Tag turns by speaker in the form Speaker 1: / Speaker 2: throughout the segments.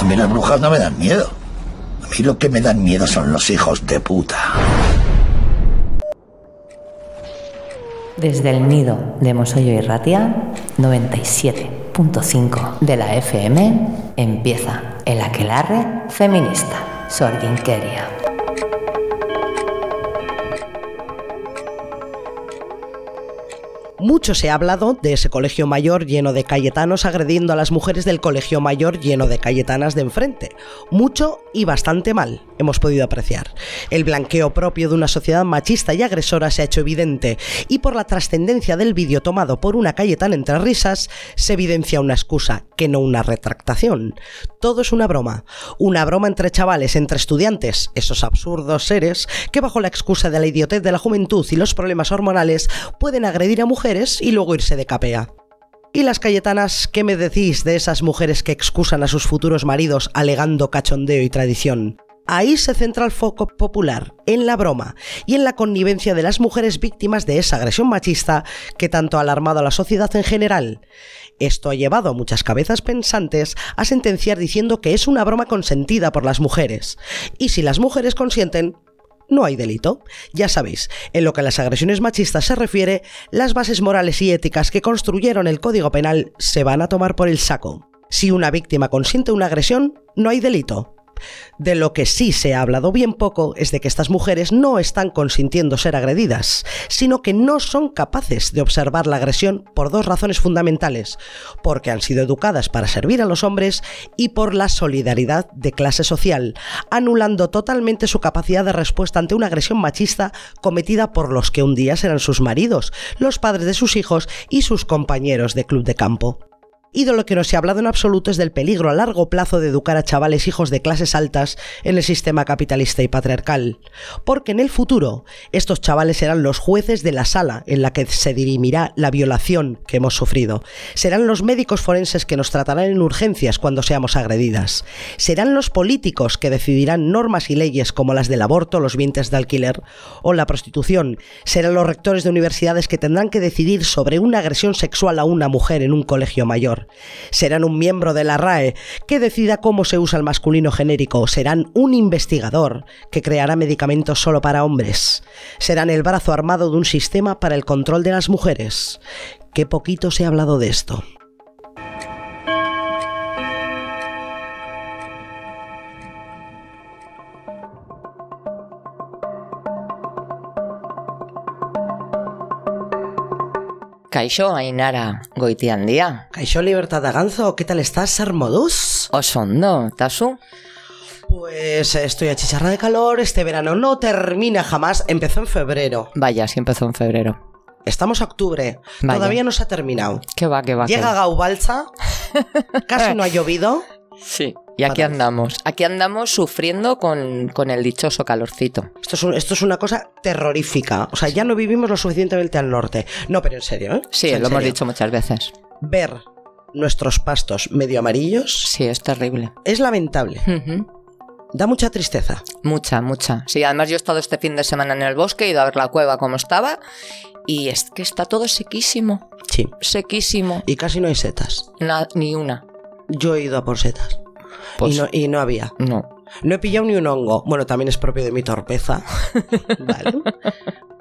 Speaker 1: A mí las brujas no me dan miedo. A mí lo que me dan miedo son los hijos de puta.
Speaker 2: Desde el nido de Mosollo y Ratia, 97.5 de la FM, empieza el aquelarre feminista. Sorginkeria.
Speaker 3: Mucho se ha hablado de ese colegio mayor lleno de cayetanos agrediendo a las mujeres del colegio mayor lleno de cayetanas de enfrente. Mucho y bastante mal, hemos podido apreciar. El blanqueo propio de una sociedad machista y agresora se ha hecho evidente, y por la trascendencia del vídeo tomado por una cayetana entre risas, se evidencia una excusa, que no una retractación. Todo es una broma. Una broma entre chavales, entre estudiantes, esos absurdos seres que bajo la excusa de la idiotez de la juventud y los problemas hormonales pueden agredir a mujeres y luego irse de capea. ¿Y las Cayetanas qué me decís de esas mujeres que excusan a sus futuros maridos alegando cachondeo y tradición? Ahí se centra el foco popular, en la broma y en la connivencia de las mujeres víctimas de esa agresión machista que tanto ha alarmado a la sociedad en general. Esto ha llevado a muchas cabezas pensantes a sentenciar diciendo que es una broma consentida por las mujeres. Y si las mujeres consienten, no hay delito. Ya sabéis, en lo que a las agresiones machistas se refiere, las bases morales y éticas que construyeron el Código Penal se van a tomar por el saco. Si una víctima consiente una agresión, no hay delito. De lo que sí se ha hablado bien poco es de que estas mujeres no están consintiendo ser agredidas, sino que no son capaces de observar la agresión por dos razones fundamentales, porque han sido educadas para servir a los hombres y por la solidaridad de clase social, anulando totalmente su capacidad de respuesta ante una agresión machista cometida por los que un día serán sus maridos, los padres de sus hijos y sus compañeros de club de campo. Y de lo que no se ha hablado en absoluto es del peligro a largo plazo de educar a chavales hijos de clases altas en el sistema capitalista y patriarcal. Porque en el futuro, estos chavales serán los jueces de la sala en la que se dirimirá la violación que hemos sufrido. Serán los médicos forenses que nos tratarán en urgencias cuando seamos agredidas. Serán los políticos que decidirán normas y leyes como las del aborto, los vientres de alquiler o la prostitución. Serán los rectores de universidades que tendrán que decidir sobre una agresión sexual a una mujer en un colegio mayor. Serán un miembro de la RAE que decida cómo se usa el masculino genérico. Serán un investigador que creará medicamentos solo para hombres. Serán el brazo armado de un sistema para el control de las mujeres. Qué poquito se ha hablado de esto.
Speaker 2: Kaixo, Ainara, goitian día.
Speaker 3: Caixo Libertad de Ganzo, ¿qué tal estás, Hermodus?
Speaker 2: Osondo, tasu?
Speaker 3: Pues eh, estoy a chicharra de calor, este verano no termina jamás, empezó en febrero.
Speaker 2: Vaya, sí empezó en febrero.
Speaker 3: Estamos a octubre,
Speaker 2: Vaya.
Speaker 3: todavía no se ha terminado.
Speaker 2: ¿Qué va, qué va?
Speaker 3: Llega? Gaubalza, casi no ha llovido.
Speaker 2: Sí. Y aquí
Speaker 3: Fatal.
Speaker 2: andamos. Aquí andamos sufriendo con, con el dichoso calorcito.
Speaker 3: Esto es, un- esto es una cosa terrorífica. O sea, ya no vivimos lo suficientemente al norte. No, pero en serio, ¿eh?
Speaker 2: Sí, lo hemos dicho muchas veces.
Speaker 3: Ver nuestros pastos medio amarillos
Speaker 2: Sí, es terrible.
Speaker 3: es lamentable. Da mucha tristeza.
Speaker 2: Mucha, mucha. Sí, además yo he estado este fin de semana en el bosque, he ido a ver la cueva como estaba y es que está todo sequísimo,
Speaker 3: Sí.
Speaker 2: sequísimo.
Speaker 3: Y casi no hay setas.
Speaker 2: Na- ni una.
Speaker 3: Yo he ido a por setas.
Speaker 2: Pues
Speaker 3: y, no, y no había.
Speaker 2: no.
Speaker 3: No he pillado ni un hongo. Bueno, también es propio de mi torpeza. vale.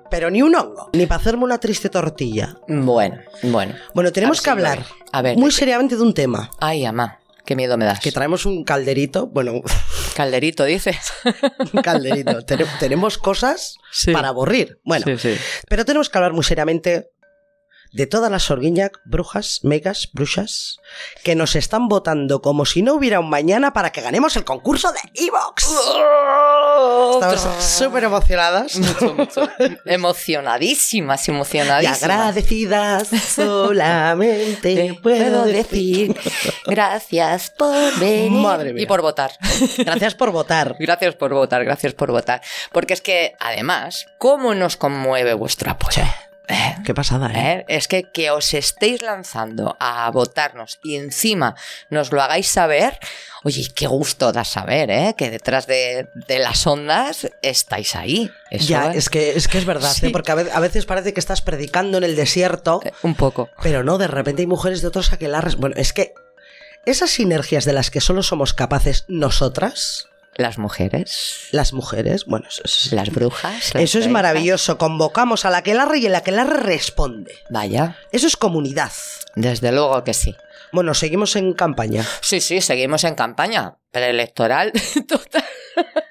Speaker 3: Pero ni un hongo. Ni para hacerme una triste tortilla.
Speaker 2: Bueno, bueno.
Speaker 3: Bueno, tenemos que hablar.
Speaker 2: A ver,
Speaker 3: muy seriamente de un tema.
Speaker 2: Ay, ama, qué miedo me das.
Speaker 3: Que traemos un calderito. Bueno,
Speaker 2: Calderito, dices.
Speaker 3: un calderito. Tene- tenemos cosas
Speaker 2: Sí.
Speaker 3: para aburrir. Bueno,
Speaker 2: Sí, sí.
Speaker 3: pero tenemos que hablar muy seriamente de todas las Sorguiñac, brujas, megas, brujas, que nos están votando como si no hubiera un mañana para que ganemos el concurso de Evox. Estamos súper emocionadas
Speaker 2: Mucho, mucho. Emocionadísimas,
Speaker 3: y
Speaker 2: emocionadísimas.
Speaker 3: agradecidas. Solamente
Speaker 2: Te
Speaker 3: puedo decir.
Speaker 2: gracias por venir
Speaker 3: Madre mía.
Speaker 2: y por votar.
Speaker 3: Gracias por votar.
Speaker 2: Gracias por votar, gracias por votar. Porque es que, además, ¿cómo nos conmueve vuestro apoyo? Eh,
Speaker 3: Qué pasada, ¿eh?
Speaker 2: ¿eh? Es que que os estéis lanzando a votarnos y encima nos lo hagáis saber, oye, qué gusto da saber, ¿eh? Que detrás de, de las ondas estáis ahí. Eso
Speaker 3: Ya, es que, es que es verdad,
Speaker 2: Sí.
Speaker 3: ¿eh? porque a ve- a veces parece que estás predicando en el desierto,
Speaker 2: un poco.
Speaker 3: pero no, de repente hay mujeres de otros aquelarres. Bueno, es que esas sinergias de las que solo somos capaces nosotras,
Speaker 2: Las mujeres,
Speaker 3: las mujeres, bueno, eso es,
Speaker 2: las brujas. las
Speaker 3: eso es maravilloso. Convocamos a la que y la que responde.
Speaker 2: Vaya,
Speaker 3: Eso es comunidad.
Speaker 2: desde luego que sí.
Speaker 3: Bueno, seguimos en campaña.
Speaker 2: Sí, sí, seguimos en campaña preelectoral total.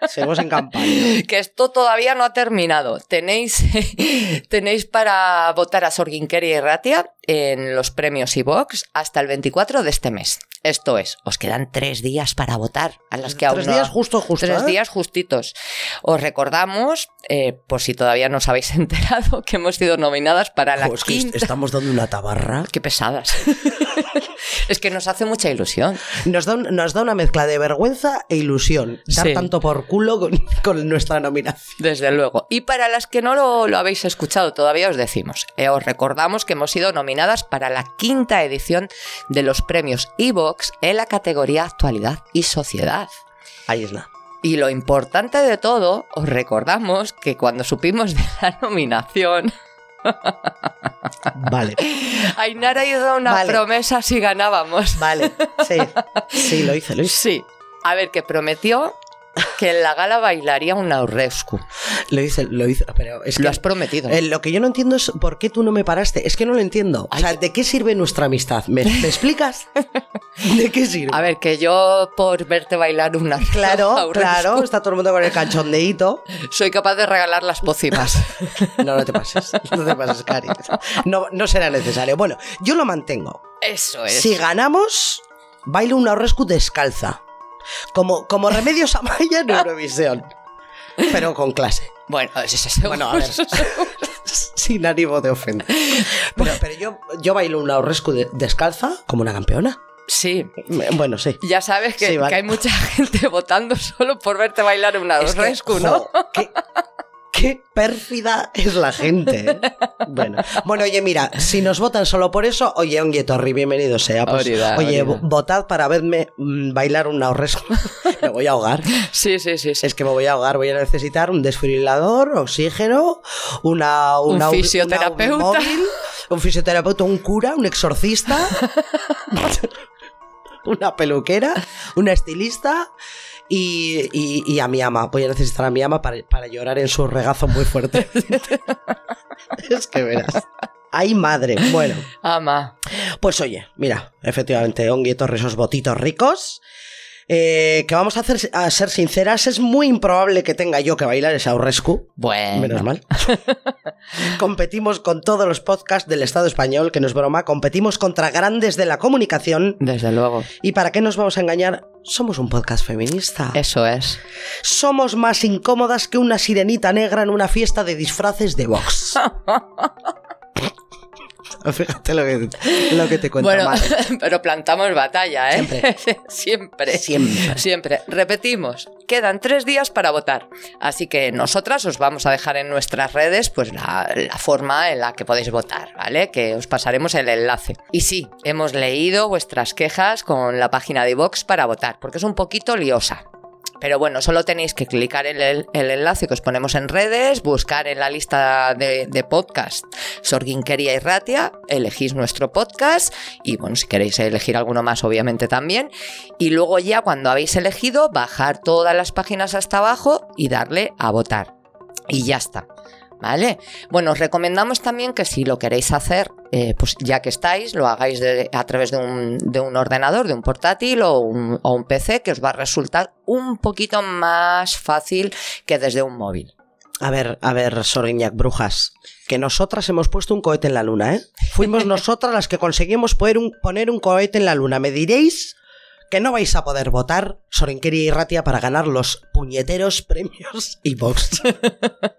Speaker 3: Seguimos en campaña.
Speaker 2: Que esto todavía no ha terminado. Tenéis, tenéis para votar a Sorginkeria y Ratia en los premios iVox hasta el 24 de este mes. Esto es, os quedan tres días para votar. A las que aún
Speaker 3: Tres
Speaker 2: no-
Speaker 3: días justo, justo.
Speaker 2: Tres
Speaker 3: ¿eh?
Speaker 2: días justitos. Os recordamos, eh, por si todavía no os habéis enterado, que hemos sido nominadas para la
Speaker 3: Jo, es que
Speaker 2: quinta.
Speaker 3: estamos dando una tabarra.
Speaker 2: Qué pesadas. es que nos hace mucha ilusión.
Speaker 3: Nos da, un- nos da una mezcla de vergüenza e ilusión. Dar
Speaker 2: Sí.
Speaker 3: tanto por culo con, con nuestra nominación.
Speaker 2: Desde luego. Y para las que no lo, lo habéis escuchado todavía, os decimos, eh, os recordamos que hemos sido nominadas para la quinta edición de los premios En la categoría Actualidad y Sociedad.
Speaker 3: Ahí es nada.
Speaker 2: Y lo importante de todo, os recordamos que cuando supimos de la nominación,
Speaker 3: Vale.
Speaker 2: Ainara hizo una
Speaker 3: Vale.
Speaker 2: promesa si ganábamos.
Speaker 3: Vale. Sí. Sí, lo hice, lo hice.
Speaker 2: Sí. A ver, que prometió que en la gala bailaría un aurrescu.
Speaker 3: Lo hice, lo hice. Pero es que.
Speaker 2: Lo has prometido.
Speaker 3: Eh, lo que yo no entiendo es por qué tú no me paraste. Es que no lo entiendo. O sea, ¿de qué sirve nuestra amistad? ¿Me, me explicas? ¿De qué sirve?
Speaker 2: A ver, que yo por verte bailar una
Speaker 3: Claro, claro, está todo el mundo con el cachondeíto.
Speaker 2: soy capaz de regalar las pócimas.
Speaker 3: No, no te pases, no te pases, Cari. No, no será necesario. Bueno, yo lo mantengo.
Speaker 2: Eso es.
Speaker 3: Si ganamos, bailo una rescue descalza. Como, como Remedios Amaya en Eurovisión. Pero con clase.
Speaker 2: Bueno, es eso.
Speaker 3: Bueno, a ver. Sin ánimo de ofender. Pero, pero yo, yo bailo una rescue de- descalza como una campeona.
Speaker 2: Sí.
Speaker 3: Bueno, sí.
Speaker 2: Ya sabes que,
Speaker 3: Sí, vale.
Speaker 2: que hay mucha gente votando solo por verte bailar una
Speaker 3: Es que,
Speaker 2: aurrescu, ¿no?
Speaker 3: jo, qué, pérfida es la gente. ¿eh? Bueno, bueno, oye, mira, si nos votan solo por eso, oye, Ongue Torri, bienvenido sea. Pues,
Speaker 2: Orida,
Speaker 3: oye,
Speaker 2: orida.
Speaker 3: votad para verme mm, bailar un ahorresco. me voy a ahogar.
Speaker 2: Sí, sí, sí. sí.
Speaker 3: Es que me voy a ahogar, voy a necesitar un desfibrilador, oxígeno, una,
Speaker 2: Un fisioterapeuta.
Speaker 3: una móvil, un fisioterapeuta, un cura, un exorcista, una peluquera, una estilista y, y- y a mi ama. Voy a necesitar a mi ama para, para llorar en su regazo muy fuerte. es que verás. Ay, madre. Bueno,
Speaker 2: Ama.
Speaker 3: pues oye, mira, efectivamente, Ongi Torres, esos botitos ricos. Eh, que vamos a, hacer, a ser sinceras, es muy improbable que tenga yo que bailar esa Aurrescu.
Speaker 2: Bueno.
Speaker 3: Menos mal. competimos con todos los podcasts del Estado español, que no es broma, competimos contra grandes de la comunicación.
Speaker 2: Desde luego.
Speaker 3: ¿Y para qué nos vamos a engañar? Somos un podcast feminista.
Speaker 2: Eso es.
Speaker 3: Somos más incómodas que una sirenita negra en una fiesta de disfraces de Vox. Fíjate lo que, lo que te cuento,
Speaker 2: Bueno,
Speaker 3: madre.
Speaker 2: pero plantamos batalla, ¿eh?
Speaker 3: Siempre.
Speaker 2: Siempre.
Speaker 3: Siempre.
Speaker 2: Siempre. Repetimos, quedan tres días para votar. Así que nosotras os vamos a dejar en nuestras redes pues la, la forma en la que podéis votar, ¿vale? Que os pasaremos el enlace. Y sí, hemos leído vuestras quejas con la página de Vox para votar, porque es un poquito liosa. Pero bueno, solo tenéis que clicar en el, el enlace que os ponemos en redes, buscar en la lista de, de podcast Sorginkeria y Ratia, elegís nuestro podcast y bueno, si queréis elegir alguno más, obviamente también. Y luego ya cuando habéis elegido, bajar todas las páginas hasta abajo y darle a votar. Y ya está. ¿Vale? Bueno, os recomendamos también que si lo queréis hacer, eh, pues ya que estáis, lo hagáis de- a través de un, de un ordenador, de un portátil o un, o un PC, que os va a resultar un poquito más fácil que desde un móvil.
Speaker 3: A ver, a ver, Soriñac, brujas. Que nosotras hemos puesto un cohete en la luna, ¿eh? Fuimos nosotras las que conseguimos poner un, poner un cohete en la luna. Me diréis que no vais a poder votar Sorinqueria y Ratia para ganar los puñeteros premios y Vox.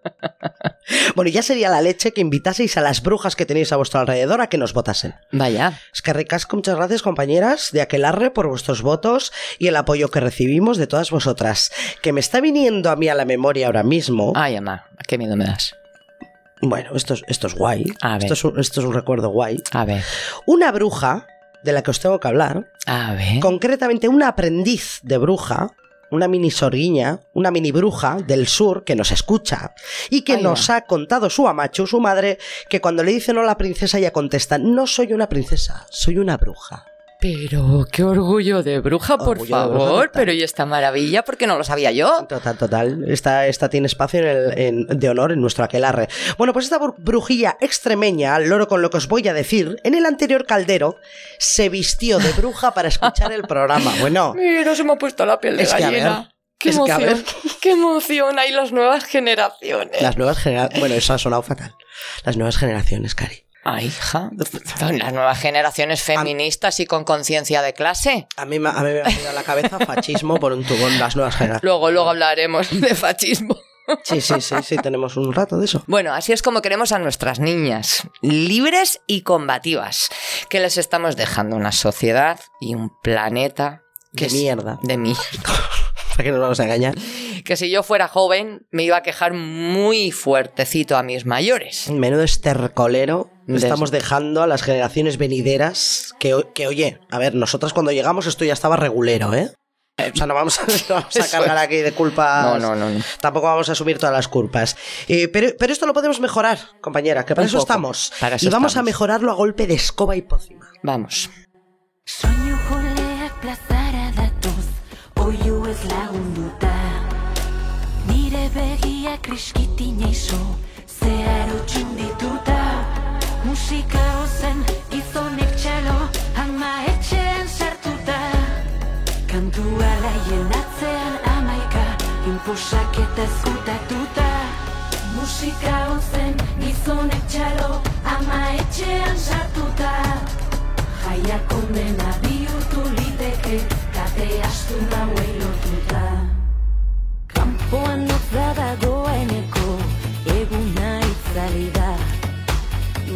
Speaker 3: bueno, ya sería la leche que invitaseis a las brujas que tenéis a vuestro alrededor a que nos votasen.
Speaker 2: Vaya.
Speaker 3: Es que ricasco, muchas gracias compañeras de Aquelarre por vuestros votos y el apoyo que recibimos de todas vosotras. Que me está viniendo a mí a la memoria ahora mismo.
Speaker 2: Ay, ama, qué miedo me das.
Speaker 3: Bueno, esto es, esto es guay.
Speaker 2: A ver.
Speaker 3: Esto es, un, esto es un recuerdo guay.
Speaker 2: A ver,
Speaker 3: Una bruja de la que os tengo que hablar,
Speaker 2: a ver.
Speaker 3: concretamente una aprendiz de bruja, una mini sorguiña, una mini bruja del sur que nos escucha y que nos ha contado su amacho, su madre, que cuando le dicen hola princesa ella contesta, no soy una princesa, soy una bruja.
Speaker 2: Pero qué orgullo de bruja, por
Speaker 3: Orgullo de bruja
Speaker 2: favor. pero y esta maravilla, porque no lo sabía yo.
Speaker 3: Total, total. Esta, esta tiene espacio en el- en- de honor en nuestro aquelarre. Bueno, pues esta bru- brujilla extremeña, al loro con lo que os voy a decir, en el anterior caldero se vistió de bruja para escuchar el programa. Bueno,
Speaker 2: Mira, se me ha puesto la piel de
Speaker 3: Es que, a
Speaker 2: gallina.
Speaker 3: ver,
Speaker 2: Qué
Speaker 3: es que, a ver.
Speaker 2: qué emoción hay las nuevas generaciones.
Speaker 3: las nuevas generaciones. Bueno, eso ha sonado fatal. Las nuevas generaciones, Cari.
Speaker 2: Ay, hija. Las nuevas generaciones feministas y con conciencia de clase.
Speaker 3: A mí, me- a mí me ha venido a la cabeza fascismo por un tubón las nuevas generaciones.
Speaker 2: Luego, luego hablaremos de fascismo.
Speaker 3: Sí, sí, sí, sí, tenemos un rato de eso.
Speaker 2: Bueno, así es como queremos a nuestras niñas, libres y combativas, que les estamos dejando una sociedad y un planeta que
Speaker 3: De
Speaker 2: es-
Speaker 3: mierda.
Speaker 2: De mí.
Speaker 3: ¿Para qué nos vamos a engañar?
Speaker 2: Que si yo fuera joven me iba a quejar muy fuertecito a mis mayores.
Speaker 3: Menudo estercolero estamos dejando a las generaciones venideras que, que, oye, a ver, nosotras cuando llegamos esto ya estaba regulero, ¿eh? O sea, no vamos a, no vamos a
Speaker 2: Eso
Speaker 3: cargar aquí de culpas.
Speaker 2: No, no, no, no.
Speaker 3: Tampoco vamos a asumir todas las culpas. Eh, pero, pero esto lo podemos mejorar, compañera, que para
Speaker 2: Un
Speaker 3: eso
Speaker 2: poco.
Speaker 3: estamos.
Speaker 2: Para eso
Speaker 3: y vamos a mejorarlo a golpe de escoba y pócima.
Speaker 2: Vamos.
Speaker 4: Datoz, oiu ez lagunduta. Nire begia kriskitin iso, zeharo txundituta. Musika ozen gizonek txalo, ama etxean sartuta. Kantua laien atzean amaika, inposak eta ezkutatuta. Musika ozen gizonek txalo, ama etxean sartuta. Jaia kondena bihurtu liteke, kate astu nauei lotuta. Kanpoan notza dagoeneko, eguna itzali da.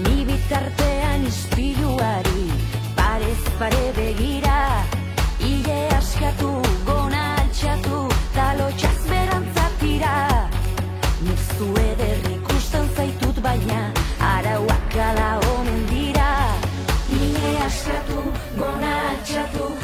Speaker 4: Ni bitartean ispiluari, parez pare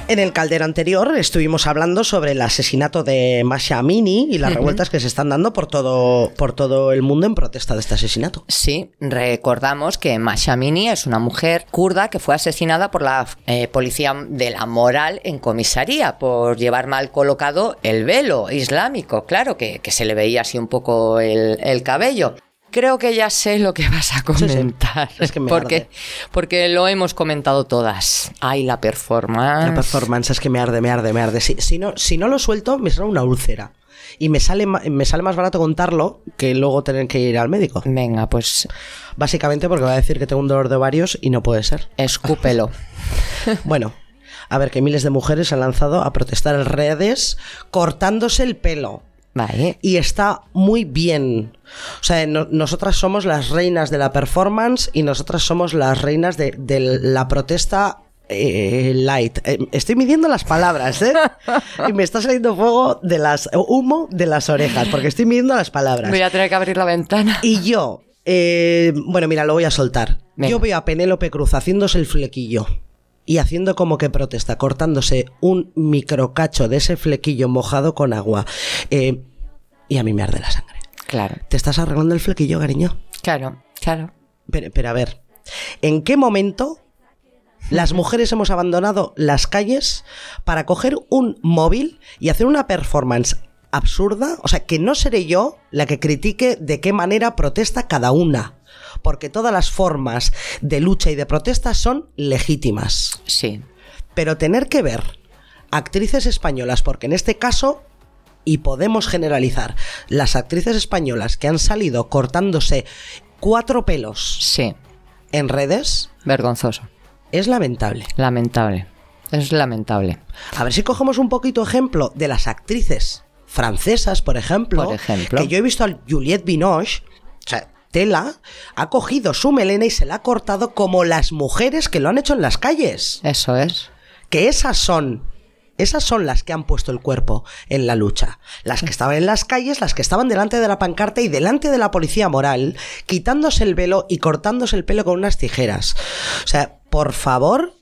Speaker 3: En el caldero anterior estuvimos hablando sobre el asesinato de Masha Amini y las revueltas que se están dando por todo, por todo el mundo en protesta de este asesinato.
Speaker 2: Sí, recordamos que Masha Amini es una mujer kurda que fue asesinada por la eh, policía de la moral en comisaría por llevar mal colocado el velo islámico, claro, que, que se le veía así un poco el, el cabello. Creo que ya sé lo que vas a
Speaker 3: sí.
Speaker 2: comentar.
Speaker 3: Es que me
Speaker 2: porque,
Speaker 3: arde.
Speaker 2: porque lo hemos comentado todas. Ay, la performance.
Speaker 3: La performance es que me arde, me arde, me arde. Si, si no, si no lo suelto, me sale una úlcera. Y me sale, me sale más barato contarlo que luego tener que ir al médico.
Speaker 2: Venga, pues
Speaker 3: Básicamente porque va a decir que tengo un dolor de ovarios y no puede ser.
Speaker 2: escúpelo.
Speaker 3: Bueno, a ver, que miles de mujeres se han lanzado a protestar en redes cortándose el pelo.
Speaker 2: Vale.
Speaker 3: Y está muy bien. O sea, no- nosotras somos las reinas de la performance y nosotras somos las reinas de, de la protesta eh, light. Eh, estoy midiendo las palabras, ¿eh? Y me está saliendo fuego de las humo de las orejas, porque estoy midiendo las palabras.
Speaker 2: Voy a tener que abrir la ventana.
Speaker 3: Y yo, eh, bueno, mira, lo voy a soltar.
Speaker 2: Venga.
Speaker 3: Yo veo a Penélope Cruz haciéndose el flequillo y haciendo como que protesta, cortándose un microcacho de ese flequillo mojado con agua. Eh, y a mí me arde la sangre.
Speaker 2: Claro,
Speaker 3: ¿Te estás arreglando el flequillo, cariño?
Speaker 2: claro, claro.
Speaker 3: Pero, pero a ver, ¿en qué momento las mujeres hemos abandonado las calles para coger un móvil y hacer una performance absurda? O sea, que no seré yo la que critique de qué manera protesta cada una. Porque todas las formas de lucha y de protesta son legítimas.
Speaker 2: Sí.
Speaker 3: Pero tener que ver actrices españolas, porque en este caso, y podemos generalizar, las actrices españolas que han salido cortándose cuatro pelos
Speaker 2: Sí.
Speaker 3: en redes
Speaker 2: Vergonzoso.
Speaker 3: es lamentable.
Speaker 2: Lamentable. Es lamentable.
Speaker 3: A ver si cogemos un poquito ejemplo de las actrices francesas, por ejemplo.
Speaker 2: Por ejemplo.
Speaker 3: Que yo he visto a Juliette Binoche, o sea, Tela, ha cogido su melena y se la ha cortado como las mujeres que lo han hecho en las calles.
Speaker 2: Eso es.
Speaker 3: Que esas son. Esas son las que han puesto el cuerpo en la lucha. Las que estaban en las calles, las que estaban delante de la pancarta y delante de la policía moral, quitándose el velo y cortándose el pelo con unas tijeras. O sea, por favor,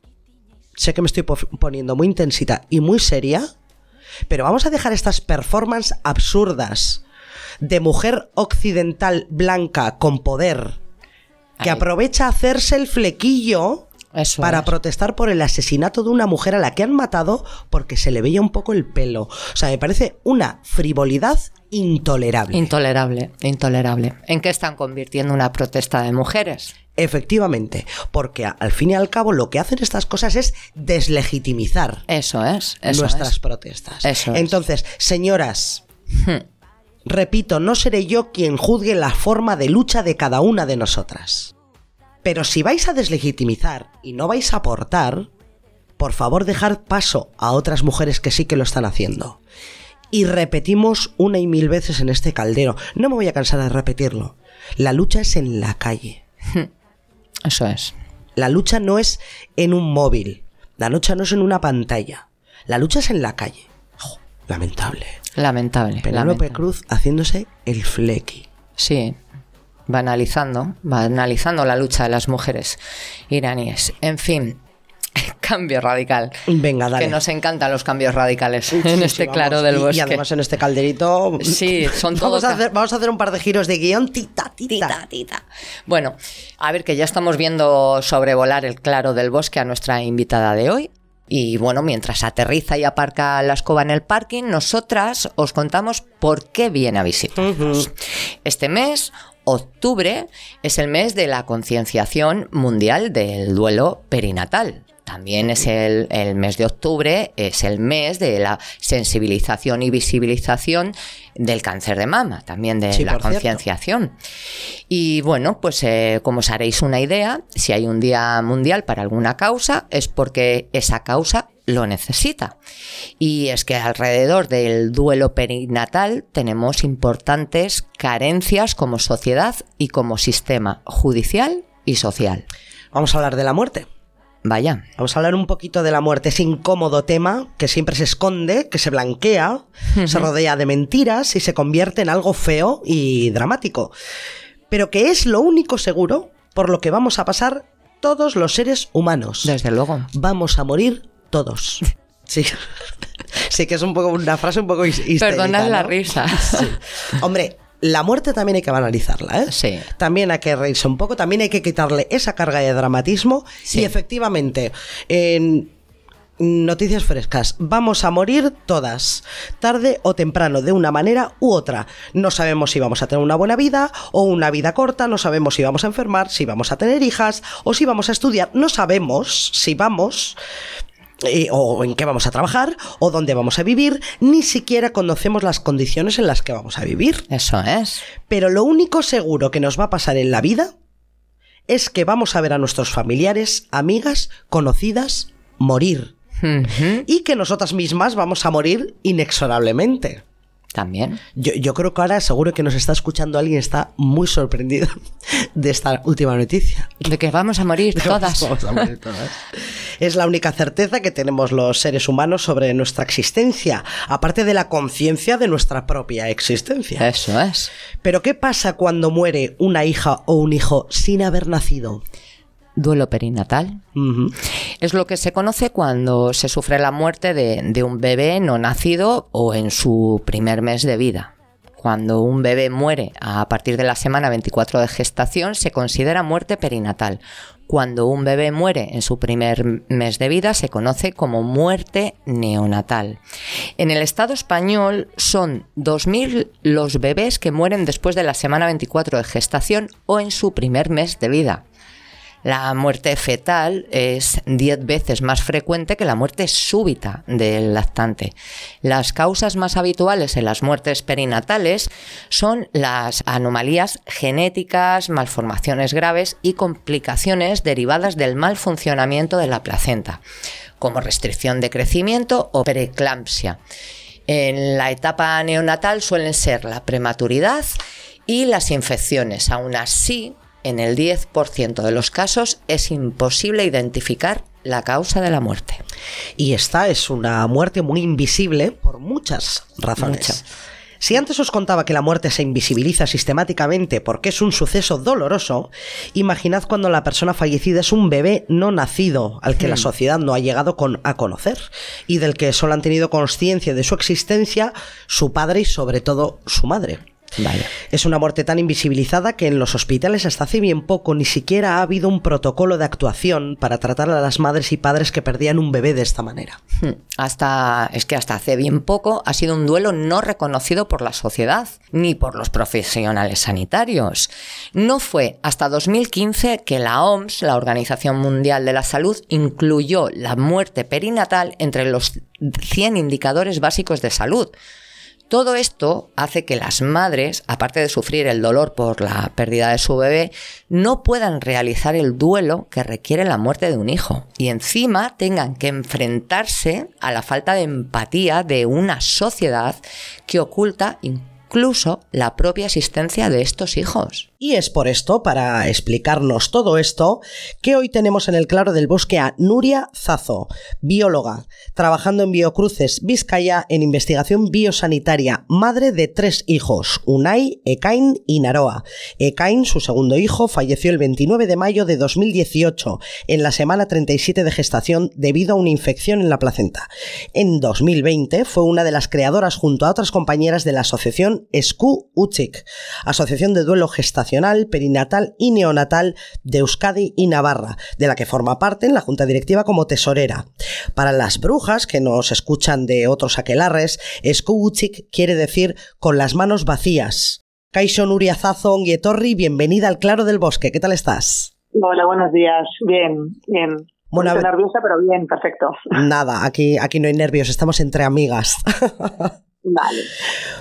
Speaker 3: sé que me estoy po- poniendo muy intensita y muy seria, pero vamos a dejar estas performances absurdas de mujer occidental blanca con poder que
Speaker 2: Ay.
Speaker 3: aprovecha a hacerse el flequillo
Speaker 2: Eso
Speaker 3: para
Speaker 2: es.
Speaker 3: protestar por el asesinato de una mujer a la que han matado porque se le veía un poco el pelo. O sea, me parece una frivolidad intolerable.
Speaker 2: Intolerable, intolerable. ¿En qué están convirtiendo una protesta de mujeres?
Speaker 3: Efectivamente, porque al fin y al cabo lo que hacen estas cosas es deslegitimizar
Speaker 2: Eso es, eso
Speaker 3: nuestras
Speaker 2: es.
Speaker 3: protestas.
Speaker 2: Eso.
Speaker 3: Entonces, señoras, repito, no seré yo quien juzgue la forma de lucha de cada una de nosotras. Pero si vais a deslegitimizar y no vais a aportar, por favor dejad paso a otras mujeres que sí que lo están haciendo. Y repetimos una y mil veces en este caldero. No me voy a cansar de repetirlo. La lucha es en la calle.
Speaker 2: Eso es.
Speaker 3: La lucha no es en un móvil. La lucha no es en una pantalla. La lucha es en la calle. Lamentable.
Speaker 2: Lamentable.
Speaker 3: Penélope. Cruz haciéndose el flequi.
Speaker 2: Sí, banalizando, banalizando la lucha de las mujeres iraníes. En fin, cambio radical.
Speaker 3: Venga, dale.
Speaker 2: Que nos encantan los cambios radicales
Speaker 3: Sí,
Speaker 2: en
Speaker 3: sí,
Speaker 2: este
Speaker 3: vamos.
Speaker 2: claro del
Speaker 3: Y-
Speaker 2: bosque.
Speaker 3: Y además en este calderito.
Speaker 2: Sí, son
Speaker 3: vamos
Speaker 2: todos
Speaker 3: a,
Speaker 2: ca-
Speaker 3: hacer, vamos a hacer un par de giros de guion. Tita, tita.
Speaker 2: Tita, tita. Bueno, a ver que ya estamos viendo sobrevolar el claro del bosque a nuestra invitada de hoy. Y bueno, mientras aterriza y aparca la escoba en el parking, nosotras os contamos por qué viene a visitarnos. Este mes, octubre, es el mes de la concienciación mundial del duelo perinatal. También es el, el mes de octubre, es el mes de la sensibilización y visibilización del cáncer de mama, también de
Speaker 3: Sí,
Speaker 2: la concienciación. Y bueno, pues eh, como os haréis una idea, si hay un día mundial para alguna causa, es porque esa causa lo necesita. Y es que alrededor del duelo perinatal tenemos importantes carencias como sociedad y como sistema judicial y social.
Speaker 3: Vamos a hablar de la muerte.
Speaker 2: Vaya,
Speaker 3: Vamos a hablar un poquito de la muerte, ese incómodo tema que siempre se esconde, que se blanquea, se rodea de mentiras y se convierte en algo feo y dramático. Pero que es lo único seguro por lo que vamos a pasar todos los seres humanos.
Speaker 2: desde luego.
Speaker 3: Vamos a morir todos. Sí. Sí que es un poco una frase un poco his- histérica,
Speaker 2: Perdonad la
Speaker 3: ¿no?
Speaker 2: risa.
Speaker 3: Sí. Hombre, la muerte también hay que banalizarla, ¿eh?
Speaker 2: Sí.
Speaker 3: También hay que reírse un poco, también hay que quitarle esa carga de dramatismo.
Speaker 2: Sí.
Speaker 3: Y efectivamente, en noticias frescas, vamos a morir todas, tarde o temprano, de una manera u otra. No sabemos si vamos a tener una buena vida o una vida corta, no sabemos si vamos a enfermar, si vamos a tener hijas o si vamos a estudiar, no sabemos si vamos eh, o en qué vamos a trabajar, o dónde vamos a vivir, ni siquiera conocemos las condiciones en las que vamos a vivir.
Speaker 2: Eso es.
Speaker 3: Pero lo único seguro que nos va a pasar en la vida es que vamos a ver a nuestros familiares, amigas, conocidas morir. Y que nosotras mismas vamos a morir inexorablemente.
Speaker 2: También.
Speaker 3: Yo, yo creo que ahora seguro que nos está escuchando alguien está muy sorprendido de esta última noticia.
Speaker 2: De que vamos a morir todas.
Speaker 3: Vamos a morir todas. Es la única certeza que tenemos los seres humanos sobre nuestra existencia, aparte de la conciencia de nuestra propia existencia.
Speaker 2: Eso es.
Speaker 3: Pero ¿qué pasa cuando muere una hija o un hijo sin haber nacido?
Speaker 2: Duelo perinatal. Es lo que se conoce cuando se sufre la muerte de, de un bebé no nacido o en su primer mes de vida. Cuando un bebé muere a partir de la semana 24 de gestación se considera muerte perinatal. Cuando un bebé muere en su primer mes de vida se conoce como muerte neonatal. En el Estado español son 2.000 los bebés que mueren después de la semana 24 de gestación o en su primer mes de vida. La muerte fetal es 10 veces más frecuente que la muerte súbita del lactante. Las causas más habituales en las muertes perinatales son las anomalías genéticas, malformaciones graves y complicaciones derivadas del mal funcionamiento de la placenta, como restricción de crecimiento o preeclampsia. En la etapa neonatal suelen ser la prematuridad y las infecciones. Aún así, en el 10% de los casos es imposible identificar la causa de la muerte.
Speaker 3: Y esta es una muerte muy invisible por muchas razones. Si antes os contaba que la muerte se invisibiliza sistemáticamente porque es un suceso doloroso, imaginad cuando la persona fallecida es un bebé no nacido al que la sociedad no ha llegado con- a conocer y del que solo han tenido conciencia de su existencia su padre y sobre todo su madre. Es una muerte tan invisibilizada que en los hospitales hasta hace bien poco ni siquiera ha habido un protocolo de actuación para tratar a las madres y padres que perdían un bebé de esta manera.
Speaker 2: Hmm. Hasta es que hasta hace bien poco ha sido un duelo no reconocido por la sociedad ni por los profesionales sanitarios. No fue hasta 2015 que la OMS, la Organización Mundial de la Salud, incluyó la muerte perinatal entre los 100 indicadores básicos de salud. Todo esto hace que las madres, aparte de sufrir el dolor por la pérdida de su bebé, no puedan realizar el duelo que requiere la muerte de un hijo. Y encima tengan que enfrentarse a la falta de empatía de una sociedad que oculta incluso la propia existencia de estos hijos.
Speaker 3: Y es por esto, para explicarnos todo esto, que hoy tenemos en el Claro del Bosque a Nuria Zazo, bióloga, trabajando en Biocruces, Vizcaya, en investigación biosanitaria, madre de tres hijos, Unai, Ekain y Naroa. Ekain, su segundo hijo, falleció el 29 de mayo de 2018, en la semana 37 de gestación, debido a una infección en la placenta. En 2020 fue una de las creadoras junto a otras compañeras de la asociación SKU Uchik, Asociación de Duelo Gestacional perinatal y neonatal de Euskadi y Navarra, de la que forma parte en la Junta Directiva como tesorera. Para las brujas que nos escuchan de otros aquelarres, Eskubuchik quiere decir con las manos vacías. Kaisho Nuriazazo Torri, bienvenida al Claro del Bosque, ¿qué tal estás?
Speaker 5: Hola, buenos días. Bien, bien. Bueno, nerviosa, pero bien, perfecto.
Speaker 3: Nada, aquí, aquí no hay nervios, estamos entre amigas.
Speaker 5: Vale.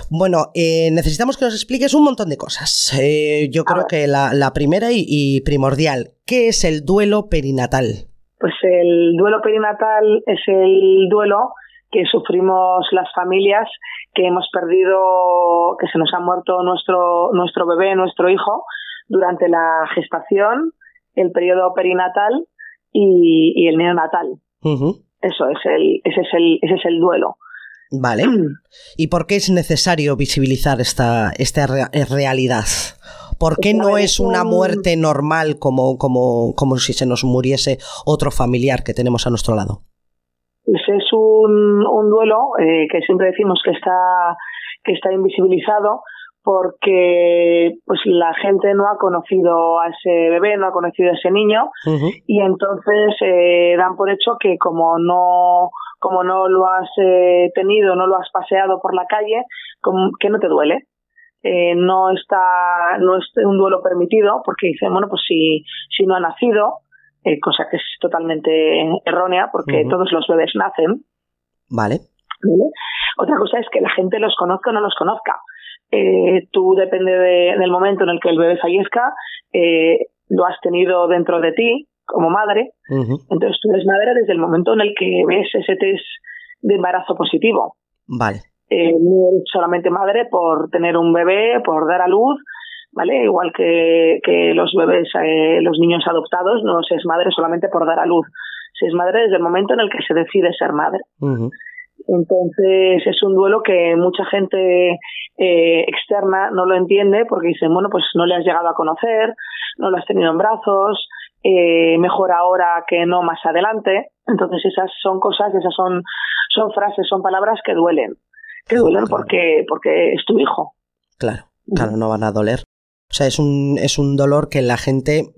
Speaker 3: Bueno, eh, necesitamos que nos expliques un montón de cosas. Eh, yo creo que la, primera y, primordial, ¿qué es el duelo perinatal?
Speaker 5: Pues el duelo perinatal es el duelo que sufrimos las familias que hemos perdido, que se nos ha muerto nuestro, nuestro bebé, nuestro hijo, durante la gestación, el periodo perinatal y, el neonatal. Eso es el, ese es el, ese es el duelo.
Speaker 3: Vale. ¿Y por qué es necesario visibilizar esta, esta realidad? ¿Por qué no es una muerte normal como, como, como si se nos muriese otro familiar que tenemos a nuestro lado?
Speaker 5: Pues es un, un duelo eh, que siempre decimos que está, que está invisibilizado porque pues la gente no ha conocido a ese bebé, no ha conocido a ese niño y entonces eh, dan por hecho que como no como no lo has eh, tenido, no lo has paseado por la calle, que no te duele. Eh, no está no es un duelo permitido porque dicen bueno pues si si no ha nacido eh, cosa que es totalmente errónea porque todos los bebés nacen
Speaker 3: vale.
Speaker 5: otra cosa es que la gente los conozca o no los conozca eh, tú depende del momento en el que el bebé fallezca eh, lo has tenido dentro de ti como madre. Entonces tú eres madre desde el momento en el que ves ese test de embarazo positivo.
Speaker 3: Vale.
Speaker 5: Eh, no eres solamente madre por tener un bebé, por dar a luz, ¿vale? Igual que, que los bebés, eh, los niños adoptados, no se es madre solamente por dar a luz. Se es madre desde el momento en el que se decide ser madre. Entonces es un duelo que mucha gente eh, externa no lo entiende porque dicen, bueno, pues no le has llegado a conocer, no lo has tenido en brazos, eh, mejor ahora que no más adelante. Entonces esas son cosas, esas son, son frases, son palabras que duelen, que duelen porque, porque es tu hijo.
Speaker 3: Claro, claro, no van a doler. O sea, es un, es un dolor que la gente...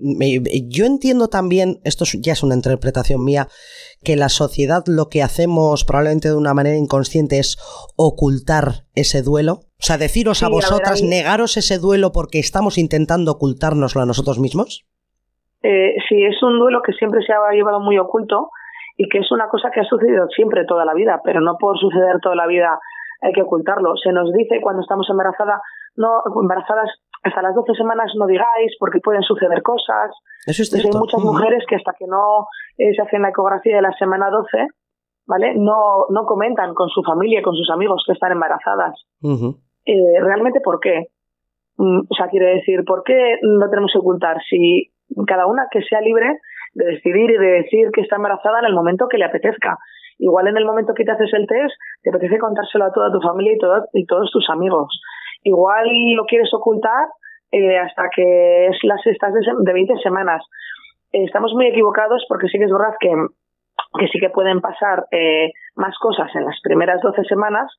Speaker 3: Yo entiendo también, esto ya es una interpretación mía, que la sociedad lo que hacemos probablemente de una manera inconsciente es ocultar ese duelo. O sea, deciros a vosotras, negaros ese duelo porque estamos intentando ocultárnoslo a nosotros mismos.
Speaker 5: Eh, sí, es un duelo que siempre se ha llevado muy oculto y que es una cosa que ha sucedido siempre toda la vida, pero no por suceder toda la vida hay que ocultarlo. Se nos dice cuando estamos embarazadas, no, embarazadas hasta las 12 semanas no digáis porque pueden suceder cosas.
Speaker 3: Eso es
Speaker 5: hay muchas mujeres que hasta que no eh, se hacen la ecografía de la semana 12, ¿vale? No, no comentan con su familia, con sus amigos que están embarazadas. eh, ¿Realmente por qué? Mm, o sea, quiere decir, ¿por qué no tenemos que ocultar? Si cada una que sea libre de decidir y de decir que está embarazada en el momento que le apetezca. Igual en el momento que te haces el test, te apetece contárselo a toda tu familia y, todo, y todos tus amigos. Igual lo quieres ocultar eh, hasta que es las estas de, 20 semanas. Eh, estamos muy equivocados porque sí que es verdad que, que sí que pueden pasar eh, más cosas en las primeras 12 semanas,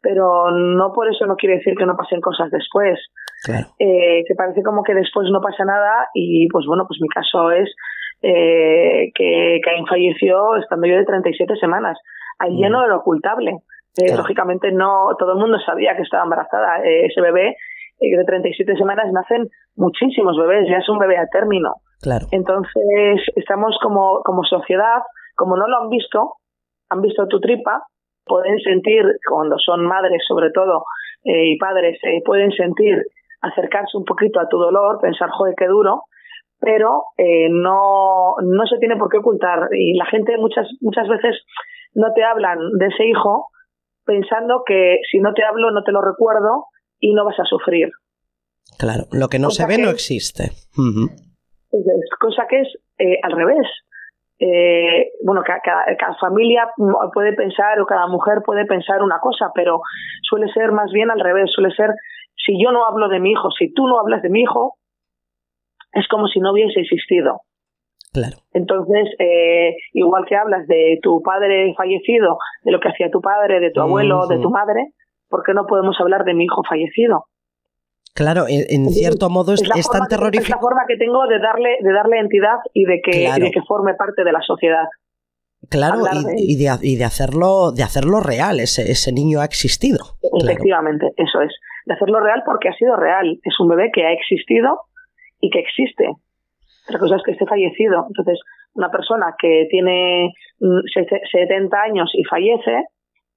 Speaker 5: pero no por eso no quiere decir que no pasen cosas después.
Speaker 3: Claro.
Speaker 5: Eh, que parece como que después no pasa nada y pues bueno, pues mi caso es eh, que Caín falleció estando yo de 37 semanas. Ahí ya
Speaker 3: Mm.
Speaker 5: no era ocultable. Eh,
Speaker 3: Claro.
Speaker 5: Lógicamente no, todo el mundo sabía que estaba embarazada. Eh, ese bebé eh, de 37 semanas nacen muchísimos bebés, ya es un bebé a término.
Speaker 3: Claro.
Speaker 5: Entonces, estamos como, como sociedad, como no lo han visto, han visto tu tripa, pueden sentir, cuando son madres sobre todo, eh, y padres, eh, pueden sentir acercarse un poquito a tu dolor, pensar, joder, qué duro, pero eh, no, no se tiene por qué ocultar. Y la gente muchas, muchas veces no te hablan de ese hijo pensando que si no te hablo no te lo recuerdo y no vas a sufrir.
Speaker 3: Claro. Lo que no
Speaker 5: Cosa
Speaker 3: se ve
Speaker 5: que-
Speaker 3: no existe.
Speaker 5: Cosa que es eh, al revés. Eh, bueno, ca- cada, cada familia puede pensar o cada mujer puede pensar una cosa, pero suele ser más bien al revés. Suele ser, si yo no hablo de mi hijo, si tú no hablas de mi hijo, es como si no hubiese existido.
Speaker 3: Claro.
Speaker 5: Entonces, eh, igual que hablas de tu padre fallecido, de lo que hacía tu padre, de tu abuelo, de tu madre, ¿por qué no podemos hablar de mi hijo fallecido?
Speaker 3: Claro, en, en cierto modo es, tan
Speaker 5: que- es la
Speaker 3: terrorífico.
Speaker 5: forma que tengo de darle, de darle entidad y de que,
Speaker 3: Claro.
Speaker 5: y de que forme parte de la sociedad.
Speaker 3: Claro, y,
Speaker 5: de
Speaker 3: y de, y de hacerlo, de hacerlo real. Ese, ese niño ha existido. Claro.
Speaker 5: Efectivamente, eso es. De hacerlo real porque ha sido real. Es un bebé que ha existido y que existe. Otra cosa es que esté fallecido. Entonces, una persona que tiene mm, se- 70 años y fallece,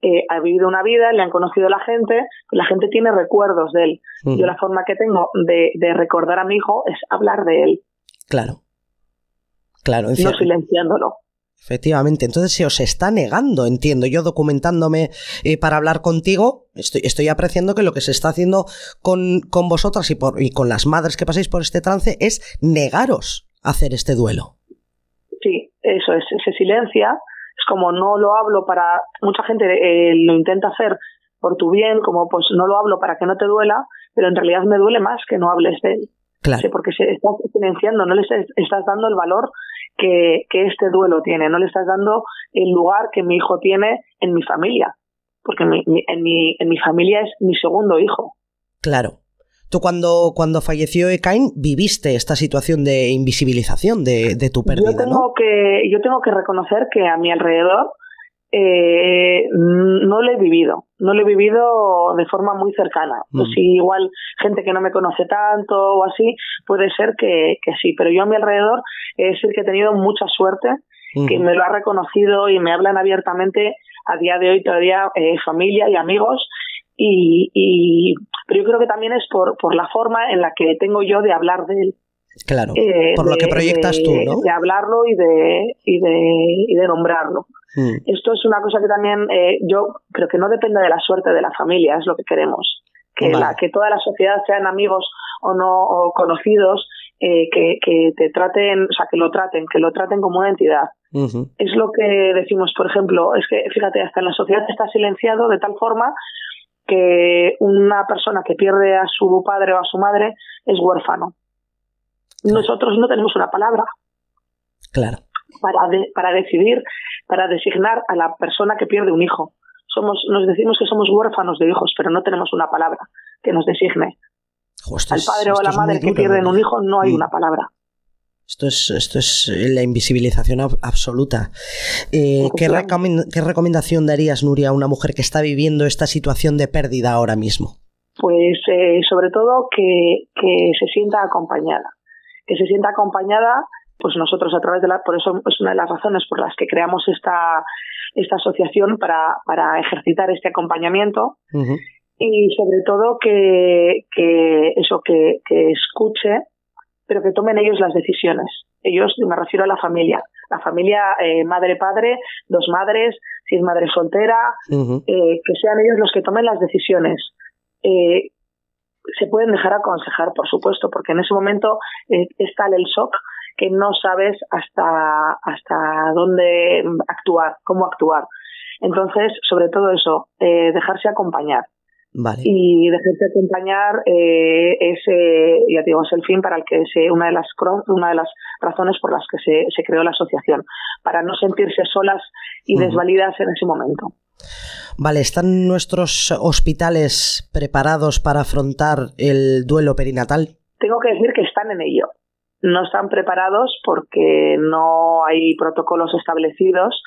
Speaker 5: eh, ha vivido una vida, le han conocido la gente, la gente tiene recuerdos de él. Yo la forma que tengo de, de recordar a mi hijo es hablar de él,
Speaker 3: Claro. Claro, en
Speaker 5: no silenciándolo.
Speaker 3: Efectivamente. Entonces se os está negando, entiendo. Yo documentándome eh, para hablar contigo, estoy, estoy apreciando que lo que se está haciendo con, con vosotras y, por, y con las madres que pasáis por este trance es negaros a hacer este duelo.
Speaker 5: Sí, eso es, se silencia, es como no lo hablo para, mucha gente eh, lo intenta hacer por tu bien, como pues no lo hablo para que no te duela, pero en realidad me duele más que no hables de él,
Speaker 3: Claro.
Speaker 5: Sí, porque se estás silenciando, no le estás dando el valor que, que este duelo tiene, no le estás dando el lugar que mi hijo tiene en mi familia, porque mi- mi- en, mi, en mi familia es mi segundo hijo.
Speaker 3: Claro. Tú cuando, cuando falleció Ekain viviste esta situación de invisibilización de, de tu pérdida,
Speaker 5: yo tengo
Speaker 3: ¿no?
Speaker 5: que yo tengo que reconocer que a mi alrededor eh, no lo he vivido no lo he vivido de forma muy cercana.
Speaker 3: Mm.
Speaker 5: pues sí, igual gente que no me conoce tanto o así puede ser que, que sí pero yo a mi alrededor es el que he tenido mucha suerte que me lo ha reconocido y me hablan abiertamente a día de hoy todavía eh, familia y amigos. Y, y pero yo creo que también es por por la forma en la que tengo yo de hablar de él
Speaker 3: Claro.
Speaker 5: eh,
Speaker 3: por lo que proyectas
Speaker 5: de-
Speaker 3: tú, ¿no?
Speaker 5: De hablarlo y de, y de, y de nombrarlo.
Speaker 3: Mm.
Speaker 5: Esto es una cosa que también eh, yo creo que no depende de la suerte de la familia, es lo que queremos. Que,
Speaker 3: Vale.
Speaker 5: la, que toda la sociedad sean amigos o no o conocidos, eh, que, que te traten, o sea, que lo traten, que lo traten como una entidad. Es lo que decimos, por ejemplo, es que fíjate, hasta en la sociedad está silenciado de tal forma que una persona que pierde a su padre o a su madre es huérfano. Nosotros no tenemos una palabra
Speaker 3: Claro.
Speaker 5: para, de- para decidir, para designar a la persona que pierde un hijo. Somos, nos decimos que somos huérfanos de hijos, pero no tenemos una palabra que nos designe. Al padre o a la madre que pierden un hijo no hay
Speaker 3: Mm.
Speaker 5: una palabra.
Speaker 3: Esto es, esto es eh, la invisibilización ab- absoluta. Eh, ¿qué,
Speaker 5: Efectivamente.
Speaker 3: recomen- ¿Qué recomendación darías, Nuria, a una mujer que está viviendo esta situación de pérdida ahora mismo?
Speaker 5: Pues eh, sobre todo que, que se sienta acompañada. Que se sienta acompañada, pues nosotros a través de la, por eso es una de las razones por las que creamos esta, esta asociación para, para ejercitar este acompañamiento. Y sobre todo que, que eso que, que escuche pero que tomen ellos las decisiones. Ellos me refiero a la familia. La familia eh, madre padre dos madres si es madre soltera eh, que sean ellos los que tomen las decisiones. Eh, se pueden dejar aconsejar por supuesto porque en ese momento eh, es tal el shock que no sabes hasta hasta dónde actuar cómo actuar entonces sobre todo eso eh, dejarse acompañar
Speaker 3: Vale.
Speaker 5: y dejarse acompañar eh, es eh, ya te digo es el fin para el que se una de las una de las razones por las que se, se creó la asociación para no sentirse solas y
Speaker 3: Ujú.
Speaker 5: desvalidas en ese momento
Speaker 3: Vale, ¿están nuestros hospitales preparados para afrontar el duelo perinatal?
Speaker 5: Tengo que decir que están en ello. No están preparados porque no hay protocolos establecidos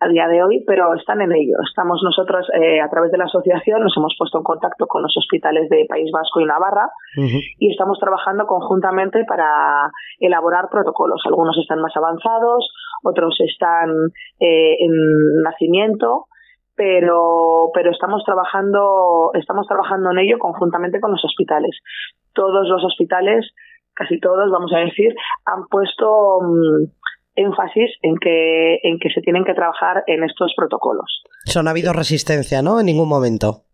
Speaker 5: a día de hoy, pero están en ello. Estamos nosotros, eh, a través de la asociación, nos hemos puesto en contacto con los hospitales de País Vasco y Navarra y estamos trabajando conjuntamente para elaborar protocolos. Algunos están más avanzados, otros están eh, en nacimiento, pero, pero estamos trabajando, estamos trabajando en ello conjuntamente con los hospitales. Todos los hospitales, casi todos, vamos a decir, han puesto mm, énfasis en que, en que se tienen que trabajar en estos protocolos.
Speaker 3: Eso no ha habido resistencia, ¿no? En ningún momento.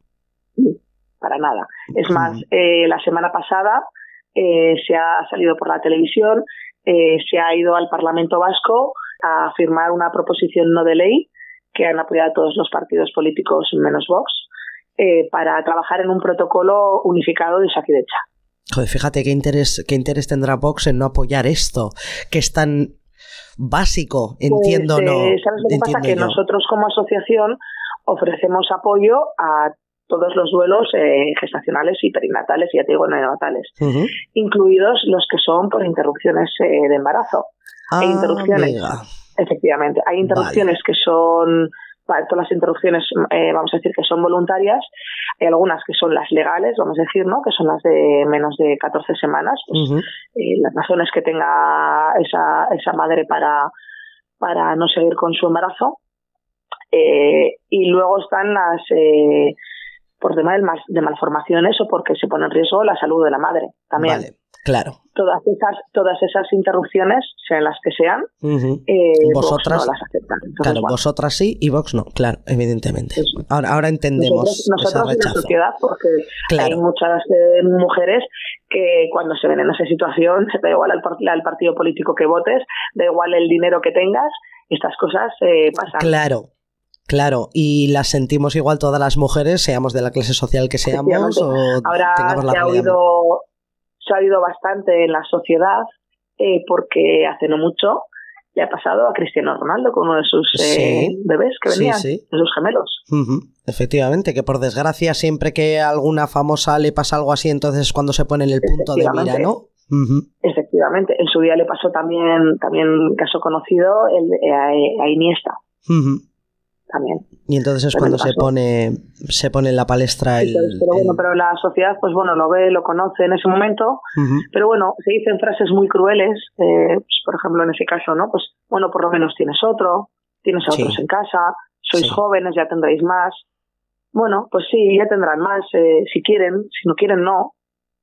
Speaker 5: Para nada. Es más, eh, la semana pasada eh, se ha salido por la televisión, eh, se ha ido al Parlamento Vasco a firmar una proposición no de ley que han apoyado todos los partidos políticos menos Vox para trabajar en un protocolo unificado de Saquidecha.
Speaker 3: Joder, fíjate qué interés, qué interés tendrá Vox en no apoyar esto, que es tan básico, pues, entiendo, ¿no?
Speaker 5: Eh, ¿Sabes lo que pasa? Que nosotros como asociación ofrecemos apoyo a todos los duelos eh, gestacionales y perinatales, y ya te digo, neonatales, incluidos los que son por interrupciones eh, de embarazo. hay ah, interrupciones, efectivamente, hay interrupciones que son para todas las interrupciones, eh, vamos a decir que son voluntarias, hay algunas que son las legales, vamos a decir, ¿no? Que son las de menos de 14 semanas, pues, eh, las razones que tenga esa, esa madre para, para no seguir con su embarazo. Eh, y luego están las, por tema de, mal, de malformaciones o porque se pone en riesgo la salud de la madre también.
Speaker 3: Claro.
Speaker 5: Todas esas, todas esas interrupciones, sean las que sean,
Speaker 3: eh, vosotras no las aceptan. claro, vosotras sí y Vox no, claro, evidentemente. Ahora, ahora entendemos.
Speaker 5: Nosotros, nosotros la sociedad, porque hay muchas eh, mujeres que cuando se ven en esa situación, da igual al, al, partido político que votes, da igual el dinero que tengas, estas cosas eh, pasan.
Speaker 3: Claro, Claro, y las sentimos igual todas las mujeres, seamos de la clase social que seamos o
Speaker 5: Ahora
Speaker 3: tengamos la
Speaker 5: se ha oído se ha oído bastante en la sociedad eh, porque hace no mucho le ha pasado a Cristiano Ronaldo con uno de sus eh, bebés que venían, de sus gemelos.
Speaker 3: Efectivamente, que por desgracia siempre que a alguna famosa le pasa algo así, entonces cuando se pone en el punto de mira, ¿no?
Speaker 5: Efectivamente, en su día le pasó también, también caso conocido el, a, a Iniesta también.
Speaker 3: Y entonces es cuando se pone se pone en la palestra el,
Speaker 5: pero bueno, pero la sociedad pues bueno lo ve, lo conoce en ese momento, pero bueno, se dicen frases muy crueles, eh, pues, por ejemplo en ese caso, ¿no? Pues bueno, por lo menos tienes otro, tienes a otros en casa, sois jóvenes, ya tendréis más. Bueno, pues sí, ya tendrán más, eh, si quieren, si no quieren, no.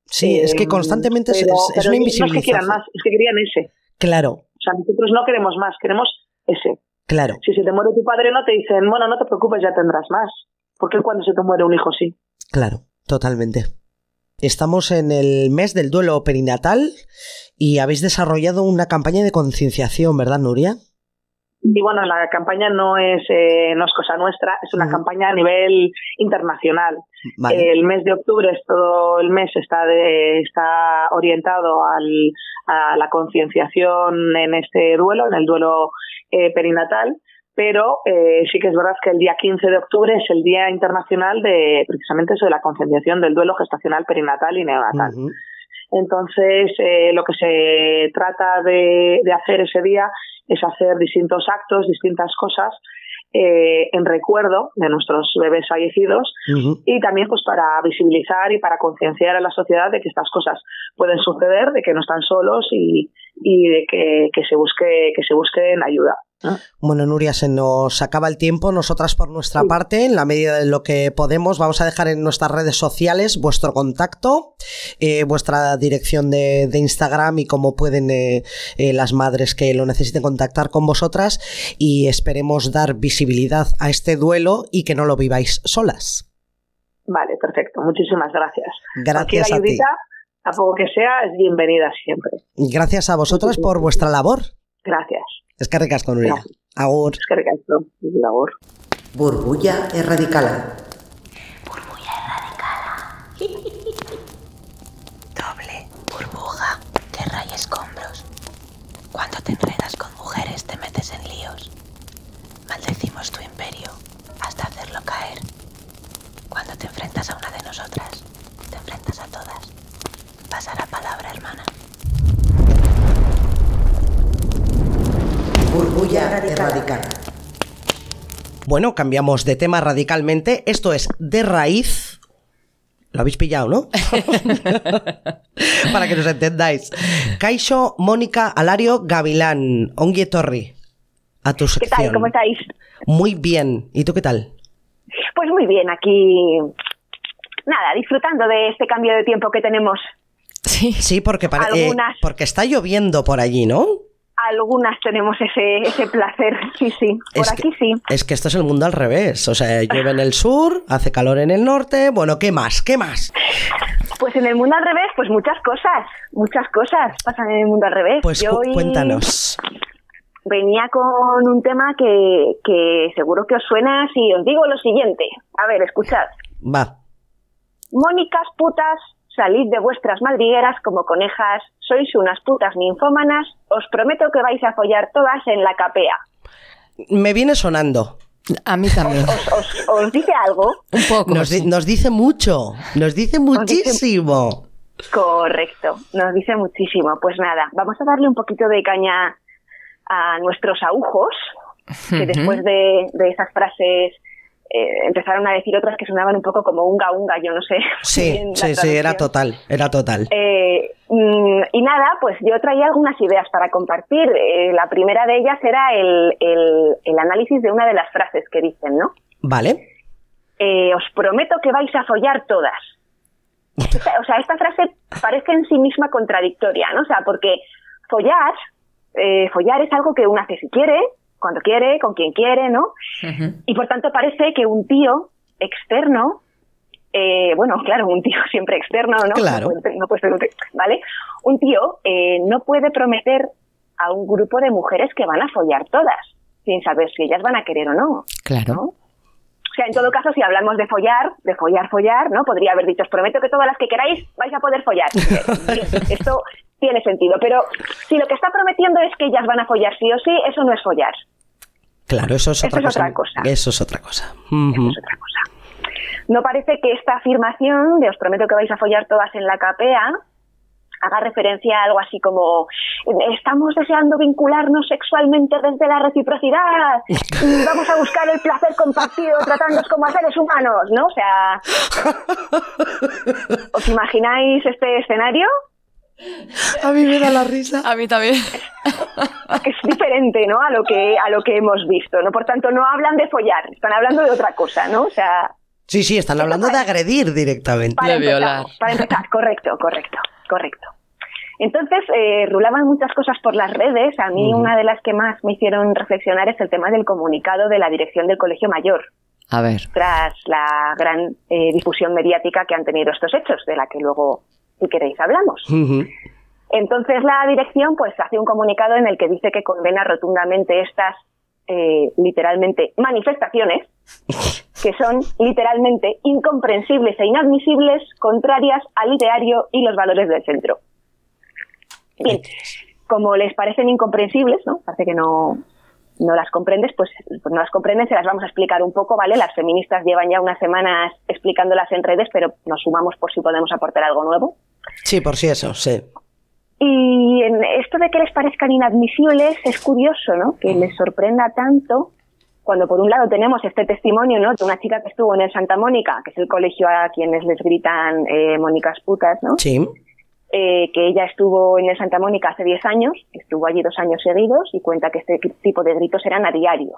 Speaker 3: Sí, es que eh, constantemente es, una invisibilización. No
Speaker 5: es que quieran más, es que querían ese.
Speaker 3: Claro.
Speaker 5: O sea, nosotros no queremos más, queremos ese.
Speaker 3: Claro.
Speaker 5: Si se te muere tu padre no te dicen, bueno, no te preocupes, ya tendrás más. Porque cuando se te muere un hijo sí.
Speaker 3: Claro, totalmente. Estamos en el mes del duelo perinatal y habéis desarrollado una campaña de concienciación, ¿verdad, Nuria?
Speaker 5: Y bueno, la campaña no es, eh, no es cosa nuestra, es una campaña a nivel internacional. El mes de octubre, es todo el mes está, está orientado al, a la concienciación en este duelo, en el duelo eh, perinatal, pero eh, sí que es verdad que el día 15 de octubre es el Día Internacional de precisamente eso de la concienciación del duelo gestacional perinatal y neonatal. Entonces, eh, lo que se trata de, de, hacer ese día es hacer distintos actos, distintas cosas eh, en recuerdo de nuestros bebés fallecidos y también pues para visibilizar y para concienciar a la sociedad de que estas cosas pueden suceder, de que no están solos y, y de que, que, se busque que se busquen ayuda.
Speaker 3: Bueno, Nuria, se nos acaba el tiempo. Nosotras, por nuestra parte, en la medida de lo que podemos, vamos a dejar en nuestras redes sociales vuestro contacto, eh, vuestra dirección de, Instagram y cómo pueden eh, eh, las madres que lo necesiten contactar con vosotras. Y esperemos dar visibilidad a este duelo y que no lo viváis solas.
Speaker 5: Vale, perfecto. Muchísimas gracias.
Speaker 3: Gracias a ti.
Speaker 5: A poco que sea, es bienvenida siempre.
Speaker 3: Gracias a vosotras por vuestra labor.
Speaker 5: Gracias.
Speaker 3: Es que recasco, Nuria. Agur.
Speaker 5: Es que recasco. Agur.
Speaker 3: Burbulla erradicada.
Speaker 4: Burbulla erradicada. Doble burbuja. Tierra y escombros. Cuando te enredas con mujeres te metes en líos. Maldecimos tu imperio hasta te enfrentas a una de nosotras. Te enfrentas a todas. Pasa la palabra, hermana.
Speaker 6: Burbulla erradicada.
Speaker 3: Bueno, cambiamos de tema radicalmente. Esto es de raíz. Lo habéis pillado, ¿no? Para que nos entendáis. Caixo, Mónica, Alario, Gavilán. Ongie Torri. A tu
Speaker 7: ¿Qué
Speaker 3: sección.
Speaker 7: tal? ¿Cómo estáis?
Speaker 3: Muy bien. ¿Y tú qué tal?
Speaker 7: Pues muy bien, aquí. Nada, disfrutando de este cambio de tiempo que tenemos.
Speaker 2: Sí.
Speaker 3: Sí, porque, pare- eh, porque está lloviendo por allí, ¿no?
Speaker 7: Algunas tenemos ese, ese placer, sí, sí. Por
Speaker 3: Es
Speaker 7: aquí
Speaker 3: que,
Speaker 7: sí.
Speaker 3: Es que esto es el mundo al revés. O sea, llueve en el sur, hace calor en el norte. Bueno, ¿qué más? ¿Qué más?
Speaker 7: Pues en el mundo al revés, pues muchas cosas, muchas cosas pasan en el mundo al revés.
Speaker 3: Pues
Speaker 7: Yo hoy
Speaker 3: cuéntanos.
Speaker 7: venía con un tema que, que seguro que os suena si os digo lo siguiente. A ver, escuchad.
Speaker 3: Va.
Speaker 7: Mónicas putas, salid de vuestras madrigueras como conejas, sois unas putas ninfómanas, os prometo que vais a follar todas en la capea.
Speaker 3: Me viene sonando.
Speaker 2: A mí también.
Speaker 7: ¿Os, os, os dice algo?
Speaker 2: Un poco.
Speaker 3: Nos, di-
Speaker 2: sí.
Speaker 3: nos dice mucho. Nos dice muchísimo.
Speaker 7: Correcto, nos dice muchísimo. Pues nada, vamos a darle un poquito de caña a nuestros agujos, que después de, de esas frases eh, empezaron a decir otras que sonaban un poco como unga unga, yo no sé.
Speaker 3: Sí, sí, sí, era total. Era total.
Speaker 7: Eh, mm, y nada, pues yo traía algunas ideas para compartir. Eh, la primera de ellas era el, el- el análisis de una de las frases que dicen, ¿no?
Speaker 3: Vale.
Speaker 7: Os prometo que vais a follar todas. Esta- o sea, esta frase parece en sí misma contradictoria, ¿no? O sea, porque follar, follar es algo que uno hace si quiere, cuando quiere, con quien quiere, ¿no? Y por tanto parece que un tío externo, eh, bueno, claro, un tío siempre externo, ¿no?
Speaker 3: Claro.
Speaker 7: No puede, no puede ser un tío, ¿vale? Un tío eh, no puede prometer a un grupo de mujeres que van a follar todas, sin saber si ellas van a querer o no.
Speaker 2: Claro.
Speaker 7: ¿no? O sea, en todo caso, si hablamos de follar, de follar, follar, ¿no? Podría haber dicho, os prometo que todas las que queráis vais a poder follar. Esto tiene sentido, pero si lo que está prometiendo es que ellas van a follar sí o sí, eso no es follar.
Speaker 3: Claro, eso es
Speaker 7: Eso
Speaker 3: otra
Speaker 7: es
Speaker 3: cosa.
Speaker 7: otra cosa.
Speaker 3: Eso es otra cosa.
Speaker 7: Eso es otra cosa. No parece que esta afirmación de os prometo que vais a follar todas en la capea haga referencia a algo así como estamos deseando vincularnos sexualmente desde la reciprocidad y vamos a buscar el placer compartido tratándonos como a seres humanos, ¿no? O sea, ¿os imagináis este escenario?
Speaker 3: A mí me da la risa.
Speaker 2: A mí también.
Speaker 7: que es diferente, ¿no? A lo que a lo que hemos visto, ¿no? Por tanto, no hablan de follar, están hablando de otra cosa, ¿no? O sea,
Speaker 3: Sí, sí, están hablando de agredir directamente.
Speaker 7: Para
Speaker 2: De
Speaker 7: empezar,
Speaker 2: violar.
Speaker 7: Para empezar, correcto, correcto, correcto. Entonces, eh, rulaban muchas cosas por las redes. A mí una de las que más me hicieron reflexionar es el tema del comunicado de la dirección del Colegio Mayor,
Speaker 2: A ver.
Speaker 7: tras la gran eh, difusión mediática que han tenido estos hechos, de la que luego, si queréis, hablamos. Entonces la dirección pues hace un comunicado en el que dice que condena rotundamente estas eh, literalmente manifestaciones que son literalmente incomprensibles e inadmisibles, contrarias al ideario y los valores del centro. Bien, como les parecen incomprensibles, ¿no? Parece que no, no las comprendes, pues, pues no las comprenden, se las vamos a explicar un poco, ¿vale? Las feministas llevan ya unas semanas explicándolas en redes, pero nos sumamos por si podemos aportar algo nuevo.
Speaker 3: Sí, por si eso, sí.
Speaker 7: Y en esto de que les parezcan inadmisibles es curioso, ¿no? Que les sorprenda tanto cuando por un lado tenemos este testimonio, ¿no? De una chica que estuvo en el Santa Mónica, que es el colegio a quienes les gritan eh, Mónicas putas, ¿no?
Speaker 3: Sí.
Speaker 7: Eh, que ella estuvo en el Santa Mónica hace 10 años, estuvo allí dos años seguidos y cuenta que este tipo de gritos eran a diario,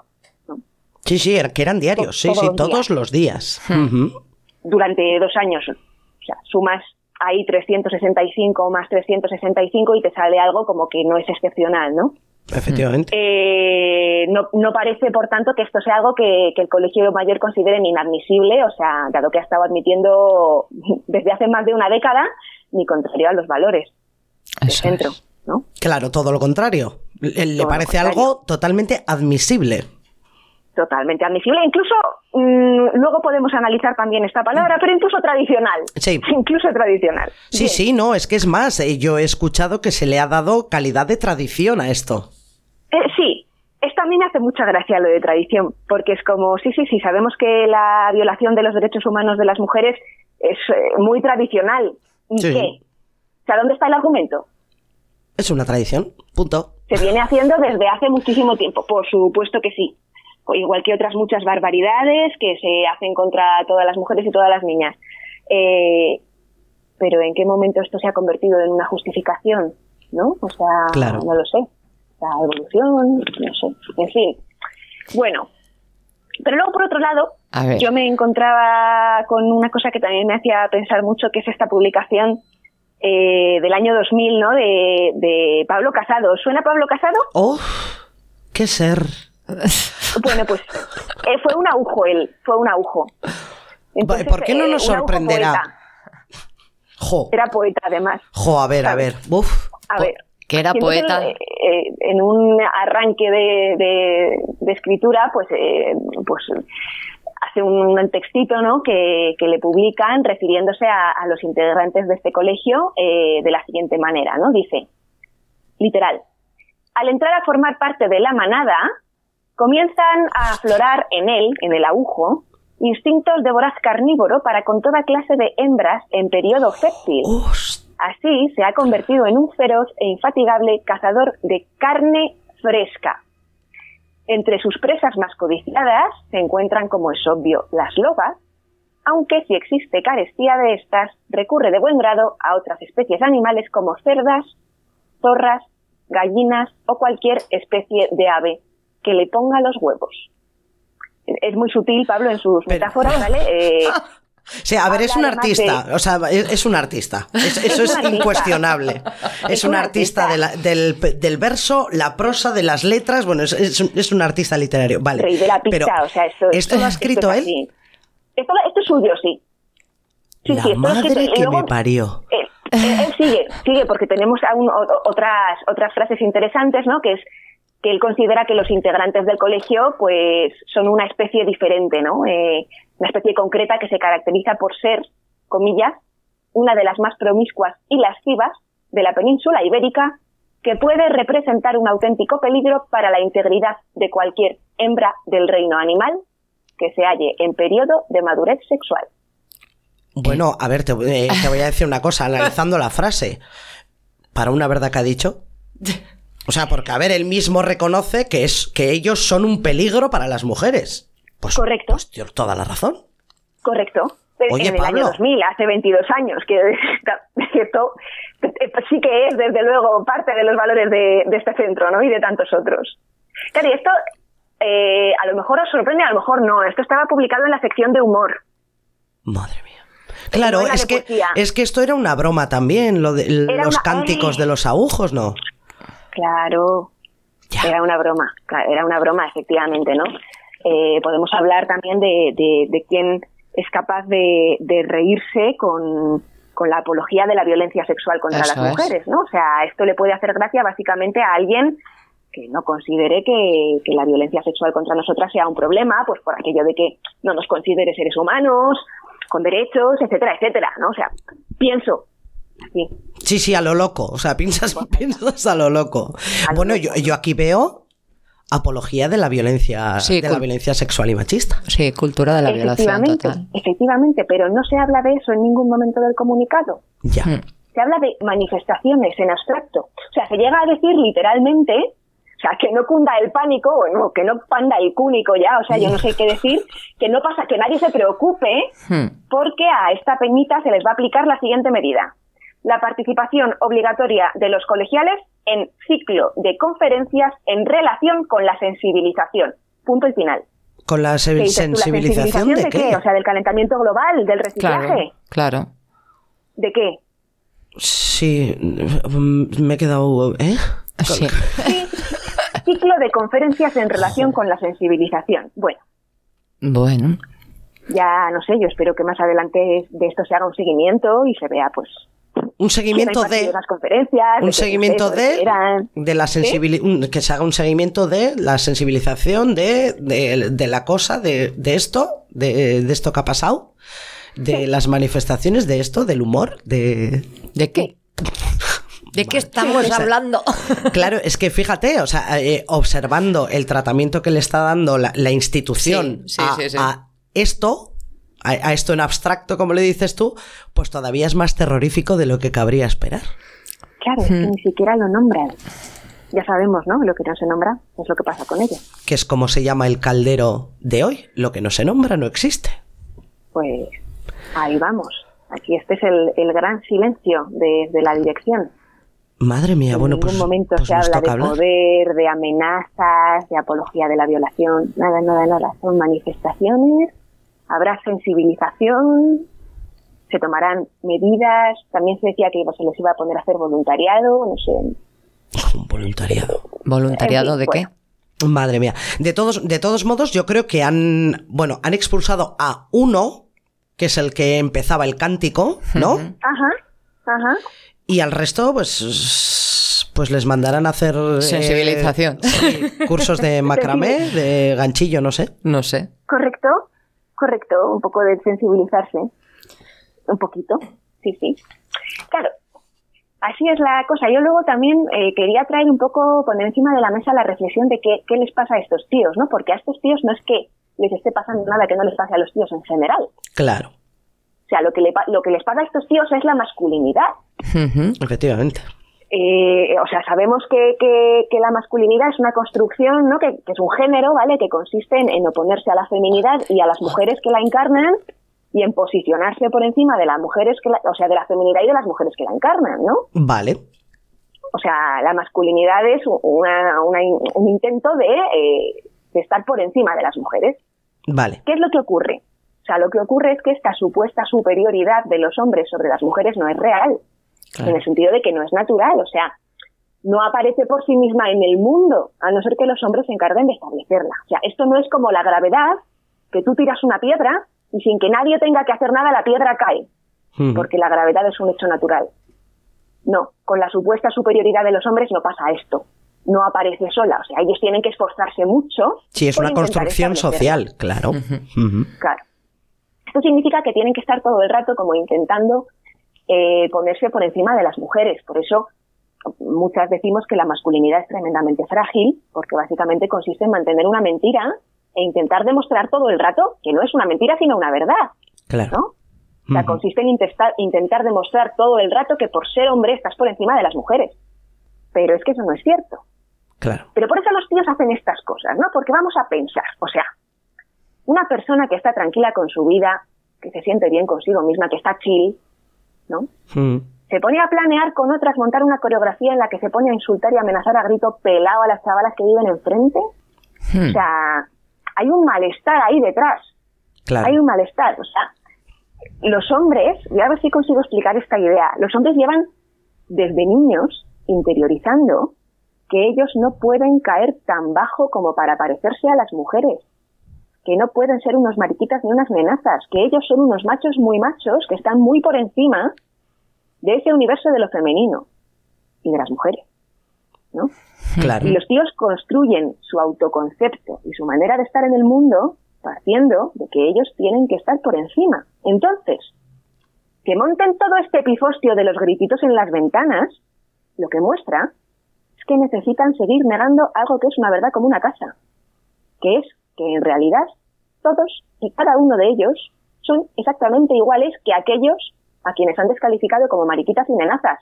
Speaker 3: Sí, sí, que eran diarios, sí,
Speaker 7: Todos
Speaker 3: sí,
Speaker 7: los días.
Speaker 3: todos los días. Ujú.
Speaker 7: durante dos años. O sea, sumas ahí 365 más 365 y te sale algo como que no es excepcional, ¿no?
Speaker 3: Efectivamente.
Speaker 7: Eh, no, no parece, por tanto, que esto sea algo que, que el Colegio Mayor considere inadmisible, o sea, dado que ha estado admitiendo desde hace más de una década, ni contrario a los valores del
Speaker 2: Eso
Speaker 7: centro,
Speaker 2: es.
Speaker 7: ¿no?
Speaker 3: Claro, todo lo contrario. Le, parece
Speaker 7: contrario.
Speaker 3: algo totalmente admisible.
Speaker 7: Totalmente admisible. Incluso, mm, luego podemos analizar también esta palabra, pero incluso tradicional.
Speaker 3: Sí.
Speaker 7: Incluso tradicional.
Speaker 3: Sí,
Speaker 7: Bien.
Speaker 3: sí, no, es que es más, eh, yo he escuchado que se le ha dado calidad de tradición a esto.
Speaker 7: Eh, sí, esta a mí me hace mucha gracia lo de tradición, porque es como, sí, sí, sí, sabemos que la violación de los derechos humanos de las mujeres es eh, muy tradicional. ¿Y
Speaker 3: Sí.
Speaker 7: qué? O sea, ¿dónde está el argumento?
Speaker 3: Es una tradición, punto.
Speaker 7: Se viene haciendo desde hace muchísimo tiempo, por supuesto que sí. Igual que otras muchas barbaridades que se hacen contra todas las mujeres y todas las niñas. Eh, pero ¿en qué momento esto se ha convertido en una justificación? ¿No? O sea,
Speaker 3: Claro.
Speaker 7: no lo sé. La evolución, no sé. En fin. Bueno. Pero luego, por otro lado, yo me encontraba con una cosa que también me hacía pensar mucho, que es esta publicación eh, del año 2000, ¿no? De, de Pablo Casado. ¿Suena Pablo Casado?
Speaker 3: ¡Oh! ¡Qué ser!
Speaker 7: Bueno, pues eh, fue un agujo él, fue un agujo. Entonces,
Speaker 3: ¿Por qué no
Speaker 7: eh,
Speaker 3: nos sorprenderá?
Speaker 7: poeta.
Speaker 3: ¡Jo!
Speaker 7: Era poeta, además.
Speaker 3: ¡Jo! A ver, a ver. ¡Uf!
Speaker 7: A ver.
Speaker 2: Que era
Speaker 7: entonces,
Speaker 2: poeta.
Speaker 7: eh, eh, en un arranque de, de- de escritura, pues, eh, pues hace un, un textito ¿no? que, que le publican refiriéndose a, a los integrantes de este colegio eh, de la siguiente manera, ¿no? Dice, literal, al entrar a formar parte de la manada, comienzan a aflorar en él, en el agujo, instintos de voraz carnívoro para con toda clase de hembras en periodo fértil. Así se ha convertido en un feroz e infatigable cazador de carne fresca. Entre sus presas más codiciadas se encuentran, como es obvio, las lobas, aunque si existe carestía de estas, recurre de buen grado a otras especies animales como cerdas, zorras, gallinas o cualquier especie de ave que le ponga los huevos. Es muy sutil, Pablo, en sus
Speaker 3: Pero-
Speaker 7: metáforas, ¿vale? Eh,
Speaker 3: Sí, a ver, es un artista,
Speaker 7: de-
Speaker 3: o sea, es, es un artista, Es- eso
Speaker 7: Es
Speaker 3: incuestionable. Es un artista, de la- del, del verso, la prosa, de las letras, bueno, es, es un, es un artista literario, vale.
Speaker 7: rey de la pizza,
Speaker 3: Pero,
Speaker 7: o sea, esto,
Speaker 3: ¿esto lo ha escrito
Speaker 7: es
Speaker 3: él?
Speaker 7: Esto, esto es suyo, sí. Sí,
Speaker 3: la
Speaker 7: sí,
Speaker 3: madre que
Speaker 7: luego,
Speaker 3: me parió.
Speaker 7: eh, eh, él sigue, sigue, porque tenemos aún o- otras, otras frases interesantes, ¿no? Que es que él considera que los integrantes del colegio, pues, son una especie diferente, ¿no? Eh, una especie concreta que se caracteriza por ser, comillas, una de las más promiscuas y lascivas de la península ibérica, que puede representar un auténtico peligro para la integridad de cualquier hembra del reino animal que se halle en periodo de madurez sexual.
Speaker 3: Bueno, a ver, te, eh, te voy a decir una cosa, analizando la frase. ¿Para una verdad que ha dicho? O sea, porque, a ver, él mismo reconoce que, es, que ellos son un peligro para las mujeres. Pues,
Speaker 7: Correcto.
Speaker 3: Pues, tío, toda la razón.
Speaker 7: Correcto. En-
Speaker 3: Oye,
Speaker 7: en el
Speaker 3: Pablo.
Speaker 7: año 2000, hace 22 años, que esto eh, pues sí que es, desde luego, parte de los valores de, de este centro, ¿no? Y de tantos otros. Claro, y esto eh, a lo mejor os sorprende, a lo mejor no. Esto estaba publicado en la sección de humor.
Speaker 3: Madre mía. Claro, es que,
Speaker 7: poesía.
Speaker 3: es que esto era una broma también, lo de los
Speaker 7: una-
Speaker 3: cánticos de los agujos, ¿no?
Speaker 7: Claro.
Speaker 3: Ya.
Speaker 7: Era una broma, era una broma, efectivamente, ¿no? Eh, podemos hablar también de, de, de quién es capaz de, de reírse con, con la apología de la violencia sexual contra
Speaker 2: Eso
Speaker 7: las
Speaker 2: es.
Speaker 7: mujeres, ¿no? O sea, esto le puede hacer gracia básicamente a alguien que no considere que, que la violencia sexual contra nosotras sea un problema, pues por aquello de que no nos considere seres humanos, con derechos, etcétera, etcétera, ¿no? O sea, pienso, así,
Speaker 3: Sí, sí, a lo loco. O sea, piensas, piensas a lo loco. Bueno, yo, yo aquí veo apología de la violencia,
Speaker 2: Sí,
Speaker 3: de la violencia sexual y machista.
Speaker 2: Sí, cultura de la violación
Speaker 7: efectivamente,
Speaker 2: total.
Speaker 7: efectivamente, pero no se habla de eso en ningún momento del comunicado.
Speaker 3: Ya.
Speaker 2: Hmm.
Speaker 7: se habla de manifestaciones en abstracto. O sea, se llega a decir literalmente, o sea, que no cunda el pánico, o no, que no panda el cúnico ya, o sea, yo no sé qué decir, que no pasa, que nadie se preocupe,
Speaker 2: Hmm.
Speaker 7: porque a esta peñita se les va a aplicar la siguiente medida. La participación obligatoria de los colegiales en ciclo de conferencias en relación con la sensibilización. Punto y final.
Speaker 3: ¿Con la
Speaker 7: ¿Qué
Speaker 3: se-
Speaker 7: dices tú? ¿La
Speaker 3: sensibilización de qué?
Speaker 7: O sea, del calentamiento global, del reciclaje.
Speaker 2: Claro, claro.
Speaker 7: ¿De qué?
Speaker 3: Sí, mm, me he quedado... ¿Eh?
Speaker 2: Sí.
Speaker 7: Ciclo de conferencias en relación con la sensibilización. Bueno,
Speaker 2: Bueno,
Speaker 7: ya no sé, yo espero que más adelante de esto se haga un seguimiento y se vea, pues,
Speaker 3: Un seguimiento de...
Speaker 7: las conferencias,
Speaker 3: Un seguimiento de,
Speaker 7: eran.
Speaker 3: de la sensibilización, que se haga un seguimiento de la sensibilización de, de, de la cosa, de, de esto, de, de esto que ha pasado, de las manifestaciones de esto, del humor, de...
Speaker 2: ¿de qué? ¿De qué estamos
Speaker 3: Sí,
Speaker 2: hablando?
Speaker 3: Claro, es que fíjate, o sea, eh, observando el tratamiento que le está dando la, la institución
Speaker 2: Sí, sí,
Speaker 3: a,
Speaker 2: sí, sí.
Speaker 3: a esto, a, a esto en abstracto, como le dices tú, pues todavía es más terrorífico de lo que cabría esperar.
Speaker 7: Claro, es que ni siquiera lo nombran. Ya sabemos, ¿no? Lo que no se nombra es lo que pasa con ella.
Speaker 3: Que es como se llama el caldero de hoy. Lo que no se nombra no existe.
Speaker 7: Pues ahí vamos. Aquí este es el, el gran silencio de, de la dirección.
Speaker 3: Madre mía,
Speaker 7: en
Speaker 3: bueno,
Speaker 7: ningún
Speaker 3: pues,
Speaker 7: momento
Speaker 3: pues
Speaker 7: se habla de
Speaker 3: hablar.
Speaker 7: poder, de amenazas, de apología de la violación. Nada, nada, nada. Son manifestaciones, habrá sensibilización, se tomarán medidas. También se decía que se les iba a poner a hacer voluntariado, no sé.
Speaker 3: Un voluntariado.
Speaker 2: ¿Voluntariado
Speaker 7: En fin,
Speaker 2: de qué?
Speaker 7: bueno.
Speaker 3: Madre mía. De todos, de todos modos, yo creo que han, bueno, han expulsado a uno, que es el que empezaba el cántico, ¿no?
Speaker 7: Ajá, ajá.
Speaker 3: Y al resto, pues, pues les mandarán a hacer eh,
Speaker 2: Sensibilización.
Speaker 3: sí, cursos de macramé, de ganchillo, no sé.
Speaker 2: No sé.
Speaker 7: Correcto, correcto. Un poco de sensibilizarse. Un poquito, sí, sí. Claro, así es la cosa. Yo luego también eh, quería traer un poco, poner encima de la mesa la reflexión de qué, qué les pasa a estos tíos, ¿no? Porque a estos tíos no es que les esté pasando nada que no les pase a los tíos en general.
Speaker 3: Claro,
Speaker 7: O sea, lo que, le, lo que les pasa a estos tíos es la masculinidad.
Speaker 3: Efectivamente.
Speaker 7: Eh, o sea, sabemos que, que- que la masculinidad es una construcción, ¿no? Que, que es un género, ¿vale? Que consiste en, en oponerse a la feminidad y a las mujeres que la encarnan y en posicionarse por encima de las mujeres que la- o sea, de la feminidad y de las mujeres que la encarnan, ¿no?
Speaker 3: Vale.
Speaker 7: O sea, la masculinidad es una- un intento de, eh, de estar por encima de las mujeres.
Speaker 3: Vale.
Speaker 7: ¿Qué es lo que ocurre? O sea, lo que ocurre es que esta supuesta superioridad de los hombres sobre las mujeres no es real, en el sentido de que no es natural, o sea, no aparece por sí misma en el mundo, a no ser que los hombres se encarguen de establecerla. O sea, esto no es como la gravedad, que tú tiras una piedra y sin que nadie tenga que hacer nada la piedra cae, porque la gravedad es un hecho natural. No, con la supuesta superioridad de los hombres no pasa esto. No aparece sola, o sea, ellos tienen que esforzarse mucho.
Speaker 3: Sí, es una construcción social, claro.
Speaker 7: Claro. Esto significa que tienen que estar todo el rato como intentando eh, ponerse por encima de las mujeres. Por eso muchas decimos que la masculinidad es tremendamente frágil, porque básicamente consiste en mantener una mentira e intentar demostrar todo el rato que no es una mentira sino una verdad,
Speaker 3: Claro.
Speaker 7: ¿no? O sea, consiste en intentar, intentar demostrar todo el rato que por ser hombre estás por encima de las mujeres. Pero es que eso no es cierto.
Speaker 3: Claro.
Speaker 7: Pero por eso los tíos hacen estas cosas, ¿no? Porque vamos a pensar, o sea, una persona que está tranquila con su vida, que se siente bien consigo misma, que está chill, ¿no?
Speaker 3: Mm.
Speaker 7: Se pone a planear con otras montar una coreografía en la que se pone a insultar y amenazar a grito pelado a las chavalas que viven enfrente. O sea, hay un malestar ahí detrás.
Speaker 3: Claro.
Speaker 7: Hay un malestar. O sea, los hombres, voy a ver si consigo explicar esta idea. Los hombres llevan desde niños interiorizando que ellos no pueden caer tan bajo como para parecerse a las mujeres. Que no pueden ser unos mariquitas ni unas menazas. Que ellos son unos machos muy machos que están muy por encima de ese universo de lo femenino y de las mujeres. ¿no?
Speaker 3: Claro.
Speaker 7: Y los tíos construyen su autoconcepto y su manera de estar en el mundo partiendo de que ellos tienen que estar por encima. Entonces, que monten todo este pifostio de los grititos en las ventanas, lo que muestra es que necesitan seguir negando algo que es una verdad como una casa, que es que en realidad todos y cada uno de ellos son exactamente iguales que aquellos a quienes han descalificado como mariquitas y nenazas,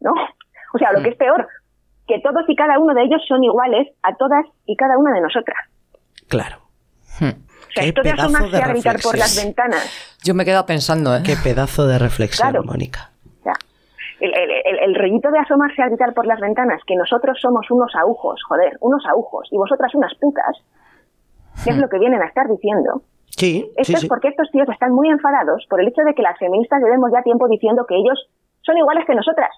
Speaker 7: ¿no? O sea, lo que es peor, que todos y cada uno de ellos son iguales a todas y cada una de nosotras.
Speaker 3: Claro.
Speaker 7: O sea,
Speaker 3: Qué
Speaker 7: esto de
Speaker 3: pedazo
Speaker 7: asomarse
Speaker 3: de
Speaker 7: a gritar por las
Speaker 3: reflexión.
Speaker 7: ventanas,
Speaker 2: Yo me he quedado pensando, ¿eh?
Speaker 3: Qué pedazo de reflexión,
Speaker 7: Claro.
Speaker 3: Mónica.
Speaker 7: o sea, el, el, el, el rollito de asomarse a gritar por las ventanas, que nosotros somos unos aujos, joder, unos aujos, y vosotras unas putas, que es lo que vienen a estar diciendo.
Speaker 3: Sí,
Speaker 7: Esto
Speaker 3: sí,
Speaker 7: es
Speaker 3: sí.
Speaker 7: porque estos tíos están muy enfadados por el hecho de que las feministas llevemos ya tiempo diciendo que ellos son iguales que nosotras.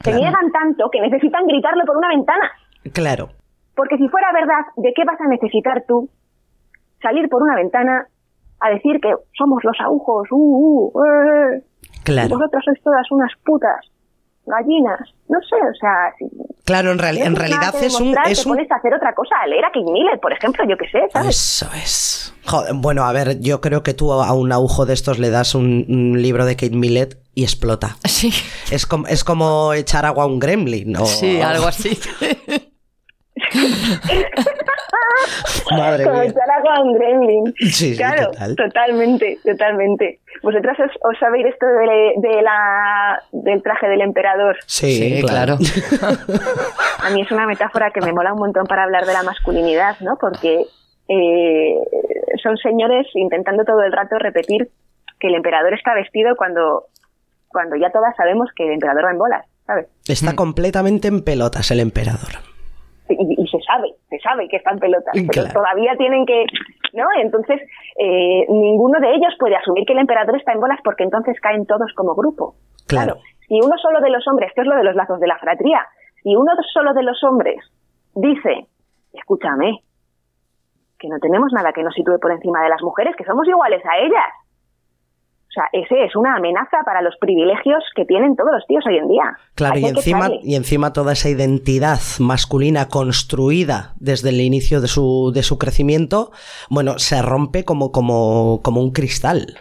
Speaker 7: Se
Speaker 3: Claro.
Speaker 7: niegan tanto que necesitan gritarlo por una ventana.
Speaker 3: Claro.
Speaker 7: Porque si fuera verdad, ¿de qué vas a necesitar tú salir por una ventana a decir que somos los aujos? Uh, uh, eh,
Speaker 3: Claro.
Speaker 7: Vosotras sois todas unas putas, gallinas. No sé, o sea, si-
Speaker 3: Claro, en,
Speaker 7: No
Speaker 3: en realidad es un, es
Speaker 7: te
Speaker 3: un
Speaker 7: pones a hacer otra cosa, a leer a Kate Miller, por ejemplo, yo qué sé, ¿sabes?
Speaker 3: Eso es. Joder, bueno, a ver, yo creo que tú a un agujo de estos le das un, un libro de Kate Millett y explota.
Speaker 2: Sí,
Speaker 3: Es como, es como echar agua a un gremlin. ¿no?
Speaker 2: sí, algo así.
Speaker 3: Madre
Speaker 7: Como
Speaker 3: mía.
Speaker 7: echar agua a un gremlin.
Speaker 3: Sí, sí,
Speaker 7: claro,
Speaker 3: total.
Speaker 7: totalmente, totalmente. ¿Vosotras os, os sabéis esto de, de la, del traje del emperador?
Speaker 3: Sí,
Speaker 2: Sí,
Speaker 3: claro.
Speaker 2: claro.
Speaker 7: A mí es una metáfora que me mola un montón para hablar de la masculinidad, ¿no? Porque eh, son señores intentando todo el rato repetir que el emperador está vestido cuando, cuando ya todas sabemos que el emperador va en bolas, ¿sabes?
Speaker 3: Está completamente en pelotas el emperador.
Speaker 7: Y, y se sabe, se sabe que están pelotas, pero todavía tienen que, ¿no? Entonces, eh, ninguno de ellos puede asumir que el emperador está en bolas porque entonces caen todos como grupo.
Speaker 3: Claro.
Speaker 7: Si uno solo de los hombres, que es lo de los lazos de la fratría, si uno solo de los hombres dice, escúchame, que no tenemos nada que nos sitúe por encima de las mujeres, que somos iguales a ellas. O sea, ese es una amenaza para los privilegios que tienen todos los tíos hoy en día.
Speaker 3: Claro, y encima, y encima toda esa identidad masculina construida desde el inicio de su, de su crecimiento, bueno, se rompe como, como, como un cristal.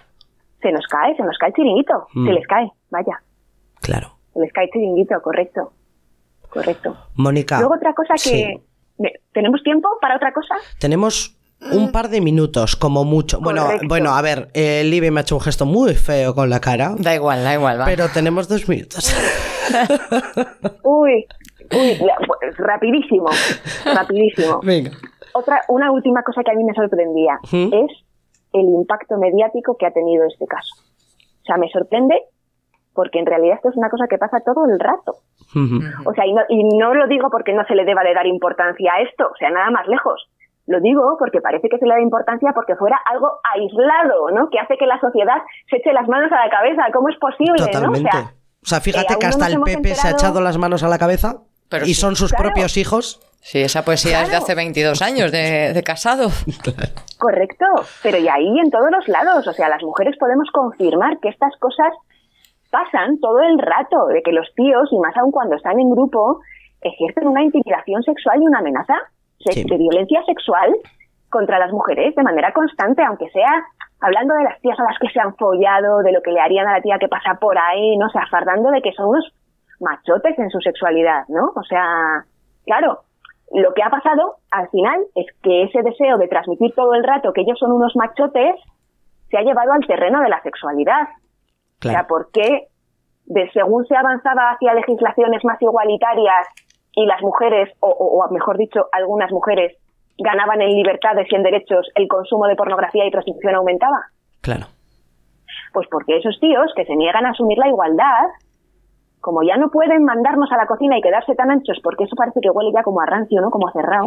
Speaker 7: Se nos cae, se nos cae el chiringuito.
Speaker 3: Mm.
Speaker 7: Se les cae, vaya.
Speaker 3: Claro.
Speaker 7: Se les cae el chiringuito, correcto. Correcto.
Speaker 3: Mónica.
Speaker 7: Luego otra cosa que...
Speaker 3: sí.
Speaker 7: ¿Tenemos tiempo para otra cosa?
Speaker 3: Tenemos un par de minutos, como mucho. Bueno,
Speaker 7: Correcto.
Speaker 3: bueno, a ver, eh, Libby me ha hecho un gesto muy feo con la cara,
Speaker 2: Da igual, da igual, va.
Speaker 3: pero tenemos dos minutos.
Speaker 7: Uy, uy, pues, rapidísimo, rapidísimo.
Speaker 3: Venga.
Speaker 7: Otra, una última cosa que a mí me sorprendía
Speaker 3: ¿Mm?
Speaker 7: es el impacto mediático que ha tenido este caso. O sea, me sorprende porque en realidad esto es una cosa que pasa todo el rato. O sea, y no, y no lo digo porque no se le deba de dar importancia a esto, o sea, nada más lejos. Lo digo porque parece que se le da importancia porque fuera algo aislado, ¿no? Que hace que la sociedad se eche las manos a la cabeza. ¿Cómo es posible,
Speaker 3: Totalmente.
Speaker 7: no? O sea,
Speaker 3: O sea, fíjate
Speaker 7: eh,
Speaker 3: que hasta el
Speaker 7: hemos
Speaker 3: Pepe se ha
Speaker 7: enterado-
Speaker 3: echado las manos a la cabeza
Speaker 2: Pero
Speaker 3: y
Speaker 2: sí.
Speaker 3: son sus
Speaker 7: Claro.
Speaker 3: propios hijos.
Speaker 2: Sí, esa poesía es de hace 22 años de, de casado.
Speaker 7: Correcto, pero y ahí en todos los lados, o sea, las mujeres podemos confirmar que estas cosas pasan todo el rato, de que los tíos, y más aún cuando están en grupo, ejercen una intimidación sexual y una amenaza
Speaker 3: Sí.
Speaker 7: de violencia sexual contra las mujeres de manera constante, aunque sea hablando de las tías a las que se han follado, de lo que le harían a la tía que pasa por ahí, no o sea, fardando de que son unos machotes en su sexualidad, ¿no? O sea, claro, lo que ha pasado al final es que ese deseo de transmitir todo el rato que ellos son unos machotes se ha llevado al terreno de la sexualidad. O sea,
Speaker 3: Claro.
Speaker 7: ¿por qué de según se avanzaba hacia legislaciones más igualitarias y las mujeres, o, o- o mejor dicho, algunas mujeres, ganaban en libertades y en derechos, el consumo de pornografía y prostitución aumentaba?
Speaker 3: Claro.
Speaker 7: Pues porque esos tíos que se niegan a asumir la igualdad, como ya no pueden mandarnos a la cocina y quedarse tan anchos, porque eso parece que huele ya como a rancio, ¿no? Como a cerrado,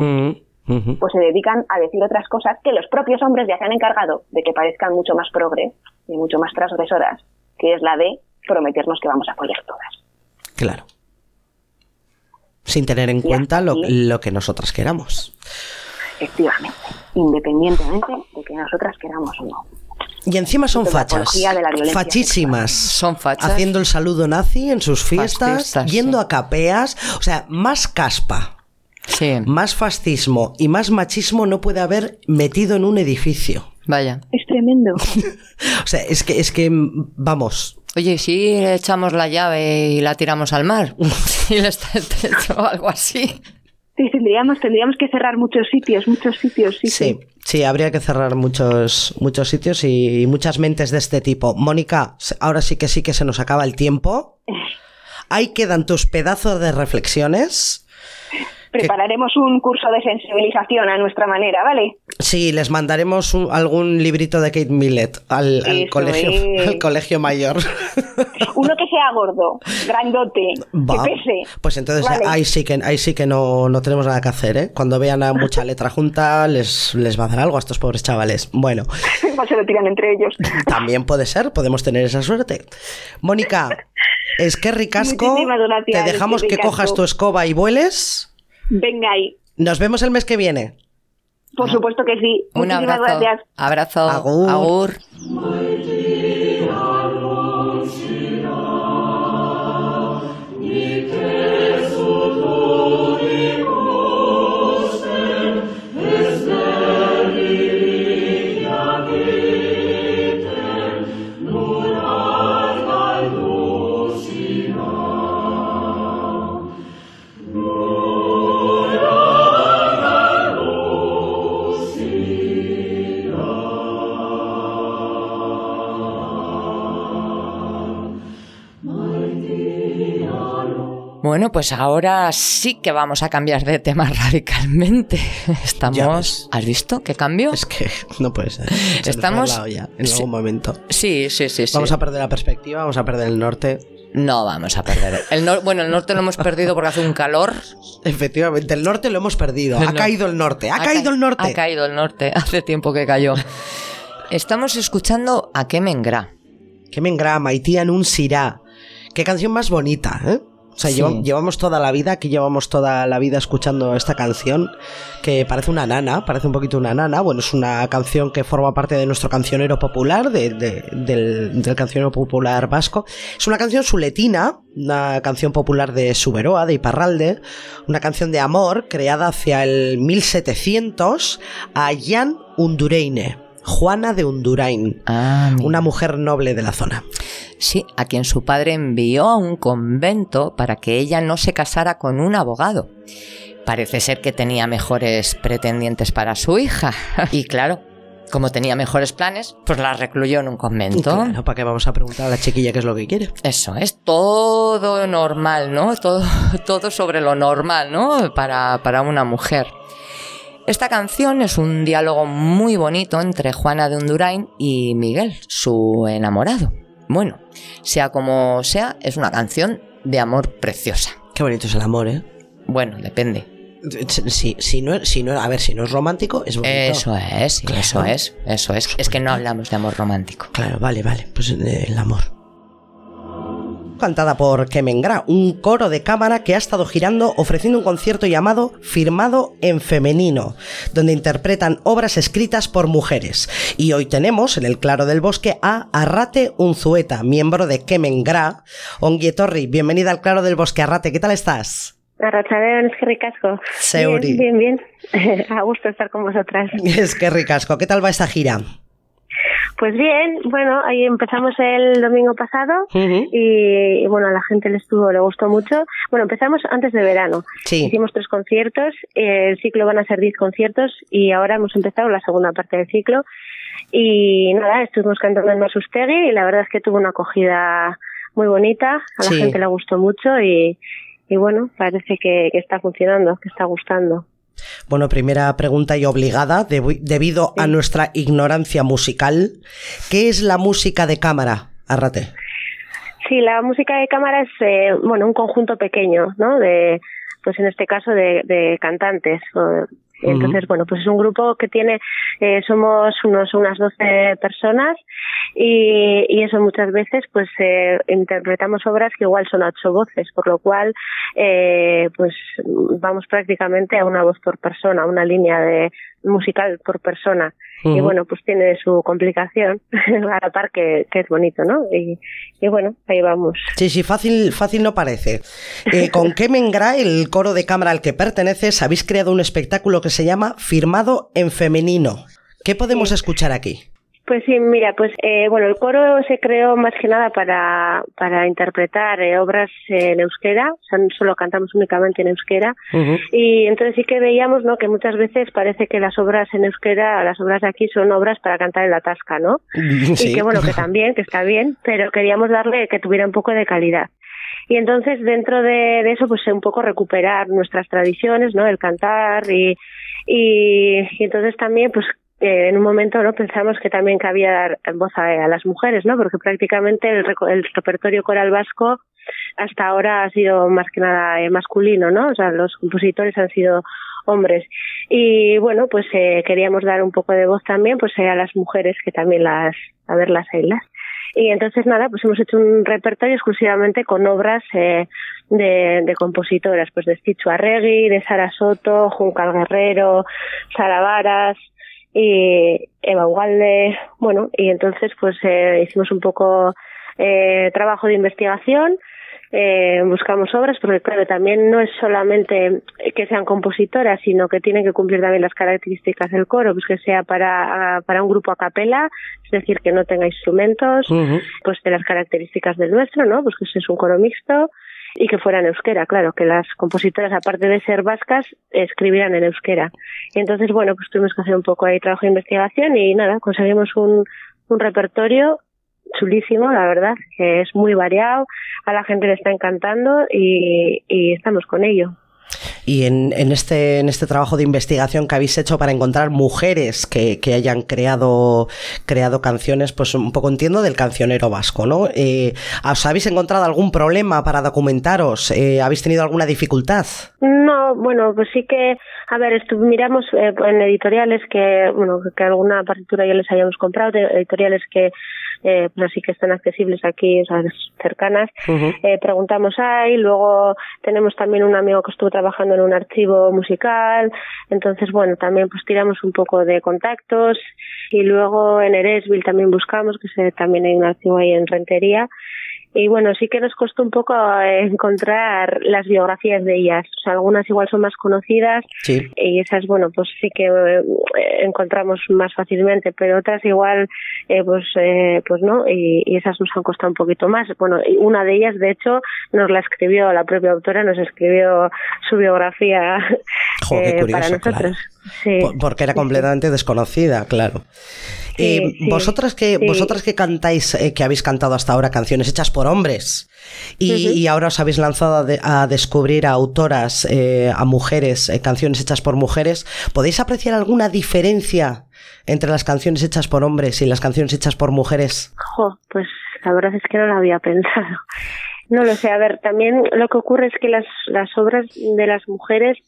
Speaker 3: Mm,
Speaker 7: pues se dedican a decir otras cosas que los propios hombres ya se han encargado de que parezcan mucho más progre y mucho más transgresoras, que es la de prometernos que vamos a apoyar todas.
Speaker 3: Claro. Sin tener en
Speaker 7: Y
Speaker 3: cuenta lo, que nosotras queramos.
Speaker 7: Efectivamente, independientemente de que nosotras queramos o no.
Speaker 3: Y encima son fachas. Fachísimas.
Speaker 2: Son fachas.
Speaker 3: Haciendo el saludo nazi en sus fiestas, yendo
Speaker 2: sí.
Speaker 3: a capeas. O sea, más caspa,
Speaker 2: Sí,
Speaker 3: más fascismo y más machismo no puede haber metido en un edificio.
Speaker 2: vaya.
Speaker 7: Es tremendo.
Speaker 3: O sea, es que, es que, vamos.
Speaker 2: Oye, si le echamos la llave y la tiramos al mar, y les o algo así.
Speaker 7: Sí, tendríamos, tendríamos que cerrar muchos sitios, muchos sitios, sí,
Speaker 3: Sí, sí, habría que cerrar muchos, muchos sitios y muchas mentes de este tipo. Mónica, ahora sí que sí que se nos acaba el tiempo. Ahí quedan tus pedazos de reflexiones.
Speaker 7: Prepararemos un curso de sensibilización a nuestra manera, ¿vale?
Speaker 3: Sí, les mandaremos un- algún librito de Kate Millett al, colegio,
Speaker 7: es.
Speaker 3: al colegio mayor.
Speaker 7: Uno que sea gordo, grandote,
Speaker 3: Va.
Speaker 7: que pese.
Speaker 3: Pues entonces
Speaker 7: Vale.
Speaker 3: ahí sí que, ahí sí que no, no tenemos nada que hacer, ¿eh? Cuando vean a mucha letra junta, les, les va a dar algo a estos pobres chavales. Bueno,
Speaker 7: se lo tiran entre ellos.
Speaker 3: también puede ser, podemos tener esa suerte. Mónica, es que ricasco, te dejamos
Speaker 7: que
Speaker 3: cojas tu escoba y vueles.
Speaker 7: Venga ahí.
Speaker 3: Nos vemos el mes que viene.
Speaker 7: Por supuesto que sí.
Speaker 2: Un
Speaker 7: Muchísimas
Speaker 2: abrazo.
Speaker 7: gracias.
Speaker 2: Abrazo.
Speaker 3: Agur.
Speaker 2: Agur. Bueno, pues ahora sí que vamos a cambiar de tema radicalmente. Estamos. ¿Has visto qué cambio?
Speaker 3: Es que no puede ser. Se
Speaker 2: Estamos-
Speaker 3: ya, en
Speaker 2: Sí.
Speaker 3: algún momento.
Speaker 2: Sí, sí, sí, sí.
Speaker 3: Vamos a perder la perspectiva, vamos a perder el norte.
Speaker 2: No vamos a perder. El nor- Bueno, el norte lo hemos perdido porque hace un calor.
Speaker 3: Efectivamente, el norte lo hemos perdido. Ha
Speaker 2: no-
Speaker 3: caído el norte, ha,
Speaker 2: ca-
Speaker 3: caído el norte.
Speaker 2: Ha caído el norte. Hace tiempo que cayó. Estamos escuchando a Kemengra.
Speaker 3: Que me engrama y tía en un sirá. Qué canción más bonita, ¿eh? O sea,
Speaker 2: Sí.
Speaker 3: llevamos toda la vida, aquí llevamos toda la vida escuchando esta canción, que parece una nana, parece un poquito una nana. Bueno, es una canción que forma parte de nuestro cancionero popular, de- de- del, del cancionero popular vasco. Es una canción suletina, una canción popular de Suberoa, de Iparralde, una canción de amor creada hacia el 1700 a Jan Undureine, Juana de Undurain,
Speaker 2: Ah,
Speaker 3: una mujer noble de la zona.
Speaker 2: Sí, a quien su padre envió a un convento para que ella no se casara con un abogado. Parece ser que tenía mejores pretendientes para su hija. Y claro, como tenía mejores planes, pues la recluyó en un convento.
Speaker 3: Claro, ¿para qué vamos a preguntar a la chiquilla qué es lo que quiere?
Speaker 2: Eso es todo normal, ¿no? Todo, todo sobre lo normal, ¿no? Para, para una mujer. Esta canción es un diálogo muy bonito entre Juana de Undurain y Miguel, su enamorado. Bueno, sea como sea, es una canción de amor preciosa.
Speaker 3: Qué bonito es el amor, ¿eh?
Speaker 2: Bueno, depende.
Speaker 3: Si, si, no, si no, a ver, si no es romántico, es bonito.
Speaker 2: Eso es,
Speaker 3: Claro.
Speaker 2: eso es, eso es. Es que no hablamos de amor romántico.
Speaker 3: Claro, vale, vale. Pues eh, el amor. Cantada por Kemengra, un coro de cámara que ha estado girando ofreciendo un concierto llamado Firmado en Femenino, donde interpretan obras escritas por mujeres. Y hoy tenemos en el Claro del Bosque a Arrate Unzueta, miembro de Kemengra. Onguietorri, bienvenida al Claro del Bosque. Arrate, ¿qué tal estás?
Speaker 6: Arratsaldeon, es que ricasco.
Speaker 3: Seuri.
Speaker 6: Bien, bien, bien. A gusto estar con vosotras.
Speaker 3: Es que ricasco. ¿Qué tal va esta gira?
Speaker 6: Pues bien, bueno, ahí empezamos el domingo pasado y, y, bueno, a la gente le estuvo, le gustó mucho. Bueno, empezamos antes de verano.
Speaker 3: Sí.
Speaker 6: Hicimos tres conciertos, el ciclo van a ser diez conciertos y ahora hemos empezado la segunda parte del ciclo. Y nada, estuvimos cantando en Masustegui y la verdad es que tuvo una acogida muy bonita, a la
Speaker 3: Sí.
Speaker 6: gente le gustó mucho y, y bueno, parece que, que está funcionando, que está gustando.
Speaker 3: Bueno, primera pregunta y obligada, debido a nuestra ignorancia musical. ¿Qué es la música de cámara, Arrate?
Speaker 6: Sí, la música de cámara es, eh, bueno, un conjunto pequeño, ¿no? De, pues en este caso de, de cantantes. Entonces, bueno, pues es un grupo que tiene, eh, somos unos, unas 12 personas y, y eso muchas veces pues eh, interpretamos obras que igual son a ocho voces, por lo cual eh, pues vamos prácticamente a una voz por persona, una línea de musical por persona. Y bueno, pues tiene su complicación, a la par que, que es bonito, ¿no? Y, y bueno, ahí vamos.
Speaker 3: Sí, sí, fácil, fácil no parece. Eh, con Kemengra, el coro de cámara al que perteneces, habéis creado un espectáculo que se llama Firmado en Femenino. ¿Qué podemos escuchar aquí?
Speaker 6: Pues sí, mira, pues eh, bueno, el coro se creó más que nada para, para interpretar eh, obras en euskera, o sea, no solo cantamos únicamente en euskera, y entonces sí que veíamos, ¿no?, que muchas veces parece que las obras en euskera, las obras de aquí son obras para cantar en la tasca, ¿no?
Speaker 3: Sí.
Speaker 6: y que bueno, que también, que está bien, pero queríamos darle que tuviera un poco de calidad. Y entonces dentro de, de eso, pues un poco recuperar nuestras tradiciones, ¿no? El cantar y, y, y entonces también, pues eh, en un momento no pensamos que también cabía dar voz a, las mujeres, ¿no? Porque prácticamente el, el repertorio coral vasco hasta ahora ha sido más que nada eh, masculino, ¿no? O sea, los compositores han sido hombres. Y bueno, pues eh, queríamos dar un poco de voz también pues eh, a las mujeres que también las, a verlas a ellas. Y entonces nada, pues hemos hecho un repertorio exclusivamente con obras eh, de, de compositoras, pues de Stichu Arregui, de Sara Soto, Juncal Guerrero, Sara Varas y Eva Ugalde, bueno, y entonces pues eh, hicimos un poco eh, trabajo de investigación eh, buscamos obras, porque claro, también no es solamente que sean compositoras, sino que tienen que cumplir también las características del coro, pues que sea para, para un grupo a capela, es decir, que no tenga instrumentos, pues de las características del nuestro, ¿no? Pues que es un coro mixto y que fuera en euskera, claro, que las compositoras, aparte de ser vascas, escribieran en euskera. Y entonces, bueno, pues tuvimos que hacer un poco ahí trabajo de investigación y nada, conseguimos un, un repertorio chulísimo, la verdad, que es muy variado, a la gente le está encantando y, y estamos con ello.
Speaker 3: Y en, en, este, en este trabajo de investigación que habéis hecho para encontrar mujeres que, que hayan creado, creado canciones, pues un poco entiendo del cancionero vasco, ¿no? Eh, ¿Os habéis encontrado algún problema para documentaros? Eh, ¿Habéis tenido alguna dificultad?
Speaker 6: No, bueno, pues sí que, a ver, miramos eh, en editoriales que, bueno, que alguna partitura ya les hayamos comprado, editoriales que eh, pues así que están accesibles aquí, o sea, cercanas. Eh, preguntamos ahí, luego tenemos también un amigo que estuvo trabajando en un archivo musical, entonces bueno, también pues tiramos un poco de contactos y luego en Eresville también buscamos, que se, también hay un archivo ahí en Rentería. Y bueno, sí que nos costó un poco eh, encontrar las biografías de ellas. O sea, algunas igual son más conocidas
Speaker 3: Sí.
Speaker 6: y esas, bueno, pues sí que eh, encontramos más fácilmente, pero otras igual, eh, pues, eh, pues no, y, y esas nos han costado un poquito más. Bueno, y una de ellas, de hecho, nos la escribió la propia autora, nos escribió su biografía
Speaker 3: Jo,
Speaker 6: eh,
Speaker 3: curioso,
Speaker 6: para nosotros.
Speaker 3: claro.
Speaker 6: Sí.
Speaker 3: Por- Porque era completamente desconocida, claro.
Speaker 6: Sí,
Speaker 3: vosotras que vosotras que cantáis, eh, que habéis cantado hasta ahora canciones hechas por hombres y, ahora os habéis lanzado a, de- a descubrir a autoras, eh, a mujeres, eh, canciones hechas por mujeres, ¿podéis apreciar alguna diferencia entre las canciones hechas por hombres y las canciones hechas por mujeres?
Speaker 6: Jo, pues la verdad es que no lo había pensado. No lo sé, a ver, también lo que ocurre es que las, las obras de las mujeres,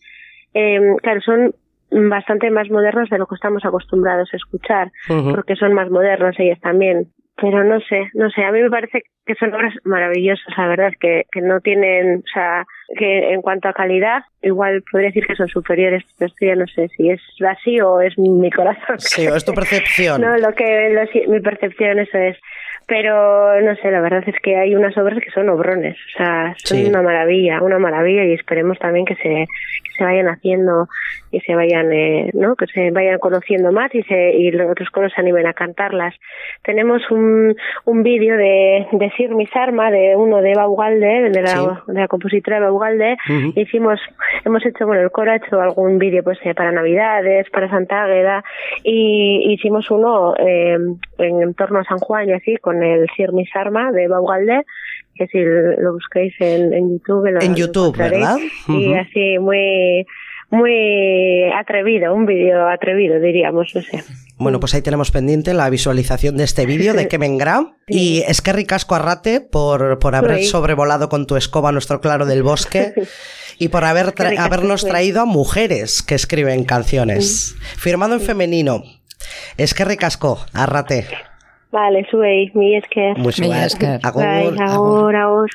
Speaker 6: eh, claro, son bastante más modernas de lo que estamos acostumbrados a escuchar, porque son más modernas ellas también. Pero no sé, no sé, a mí me parece que son obras maravillosas, la verdad, que, que no tienen, o sea, que en cuanto a calidad, igual podría decir que son superiores, pero esto ya no sé si es así o es mi corazón.
Speaker 3: Sí, o es tu percepción.
Speaker 6: No, lo que lo mi percepción eso es. Pero no sé, la verdad es que hay unas obras que son obrones, o sea, son
Speaker 3: Sí.
Speaker 6: una maravilla, una maravilla y esperemos también que se se vayan haciendo y se vayan, eh, ¿no? Que se vayan conociendo más y se y los otros coros se animen a cantarlas. Tenemos un un vídeo de de Sir Misarma de uno de Eva Ugalde, de la
Speaker 3: Sí.
Speaker 6: de la compositora Eva Ugalde. Hicimos hemos hecho bueno, el coro ha hecho algún vídeo pues eh, para Navidades, para Santa Águeda y hicimos uno eh, en, en torno a San Juan y así con el Sir Misarma de Eva Ugalde que si lo busquéis en, en YouTube lo,
Speaker 3: En
Speaker 6: lo
Speaker 3: YouTube. ¿verdad?
Speaker 6: y así muy muy atrevido, un vídeo atrevido diríamos, no sé.
Speaker 3: Bueno, pues ahí tenemos pendiente la visualización de este vídeo de que vendrá. Y es que ricasco arrate por, por haber
Speaker 6: Sí.
Speaker 3: sobrevolado con tu escoba nuestro claro del bosque y por haber tra- habernos traído a mujeres que escriben canciones. Firmado en femenino. Es que ricasco, arrate.
Speaker 6: Vale, sube mi es que
Speaker 3: Muy
Speaker 2: Mila
Speaker 3: suave.
Speaker 2: esker.
Speaker 3: Agur,
Speaker 6: Bai,
Speaker 3: agur.
Speaker 6: agur, agur.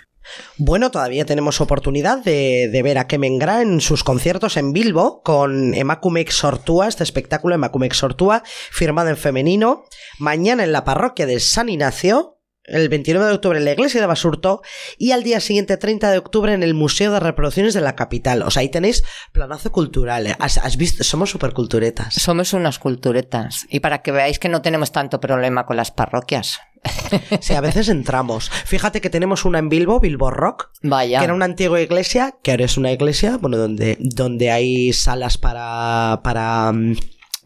Speaker 3: Bueno, todavía tenemos oportunidad de, de ver a Kemengra en sus conciertos en Bilbo con Emakumeek Sortua, este espectáculo Emakumeek Sortua, firmado en femenino, mañana en la parroquia de San Ignacio, el 29 de octubre en la iglesia de Basurto y al día siguiente, 30 de octubre, en el Museo de Reproducciones de la capital. O sea, ahí tenéis planazo cultural. ¿eh? ¿Has, has visto? Somos superculturetas.
Speaker 2: Somos unas culturetas. Y para que veáis que no tenemos tanto problema con las parroquias.
Speaker 3: Sí, a veces entramos. Fíjate que tenemos una en Bilbo, Bilbo Rock,
Speaker 2: Vaya.
Speaker 3: que era una antigua iglesia, que ahora es una iglesia, bueno, donde, donde hay salas para, para, mm,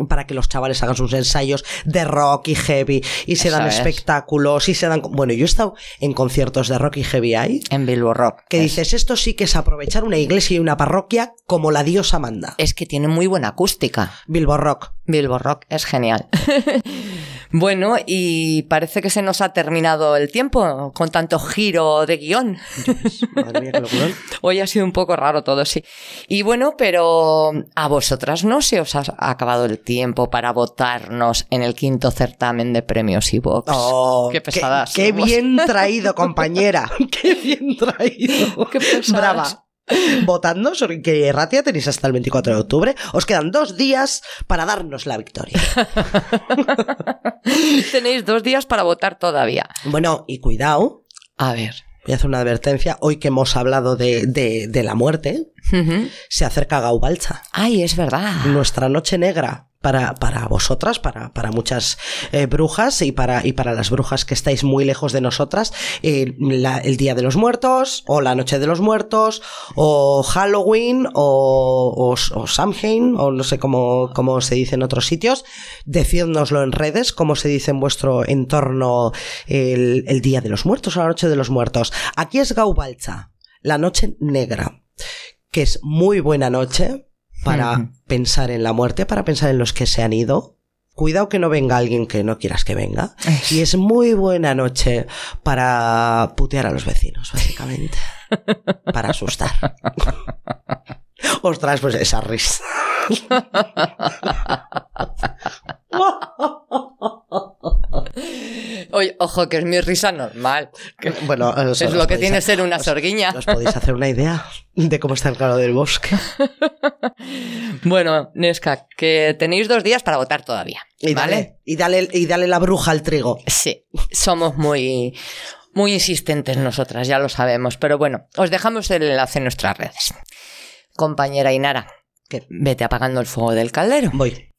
Speaker 3: para que los chavales hagan sus ensayos de rock y heavy, y se
Speaker 2: Eso
Speaker 3: dan
Speaker 2: es.
Speaker 3: espectáculos, y se dan... Bueno, yo he estado en conciertos de rock y heavy ahí,
Speaker 2: En Bilbo Rock.
Speaker 3: que
Speaker 2: Es-
Speaker 3: dices, esto sí que es aprovechar una iglesia y una parroquia como la diosa manda.
Speaker 2: Es que tiene muy buena acústica.
Speaker 3: Bilbo Rock.
Speaker 2: Bilbo Rock es genial. bueno, y parece que se nos ha terminado el tiempo con tanto giro de guion.
Speaker 3: Madre mía, qué.
Speaker 2: Hoy ha sido un poco raro todo, sí. Y bueno, pero a vosotras no se os ha acabado el tiempo para votarnos en el quinto certamen de premios Evox.
Speaker 3: Oh,
Speaker 2: qué pesadas.
Speaker 3: Qué,
Speaker 2: somos.
Speaker 3: bien traído, compañera. qué bien traído.
Speaker 2: Qué pesadas.
Speaker 3: Brava. Votando, sobre que Ratia tenéis hasta el 24 de octubre. Os quedan dos días para darnos la victoria.
Speaker 2: Tenéis dos días para votar todavía.
Speaker 3: bueno, y cuidado,
Speaker 2: A ver.
Speaker 3: voy a hacer una advertencia. Hoy que hemos hablado de, de- de la muerte, se acerca Gaubalcha.
Speaker 2: Ay, es verdad.
Speaker 3: Nuestra noche negra. Para, para vosotras, para, para muchas eh, brujas y para, y para las brujas que estáis muy lejos de nosotras, eh, el Día de los Muertos, o la Noche de los Muertos, o Halloween, o, o, o Samhain, o no sé cómo, cómo se dice en otros sitios. Decídnoslo en redes, cómo se dice en vuestro entorno el, el Día de los Muertos o la Noche de los Muertos. Aquí es Gaubalcha, la Noche Negra, que es muy buena noche para pensar en la muerte, para pensar en los que se han ido. Cuidado que no venga alguien que no quieras que venga. Y es muy buena noche para putear a los vecinos, básicamente. Para asustar. Ostras, pues esa risa.
Speaker 2: Oye, ojo, que es mi risa normal.
Speaker 3: Bueno,
Speaker 2: Es lo que tiene ser una sorguiña.
Speaker 3: ¿Os podéis hacer una idea de cómo está el calor del bosque?
Speaker 2: Bueno, Nesca, que tenéis dos días para votar todavía.
Speaker 3: Y
Speaker 2: ¿Vale?
Speaker 3: dale, y dale, y dale la bruja al trigo.
Speaker 2: Sí, somos muy, muy insistentes nosotras, ya lo sabemos. Pero bueno, os dejamos el enlace en nuestras redes. Compañera Inara,
Speaker 3: ¿Qué?
Speaker 2: vete apagando el fuego del caldero.
Speaker 3: Voy.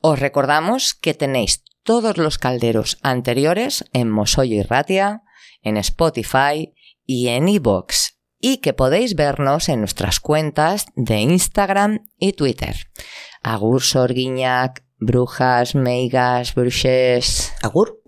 Speaker 2: Os recordamos que tenéis todos los calderos anteriores en Mosoyo y Ratia, en Spotify y en iVoox. Y que podéis vernos en nuestras cuentas de Instagram y Twitter. Agur Sorguiñac, Brujas, Meigas, Bruxes.
Speaker 3: ¿Agur?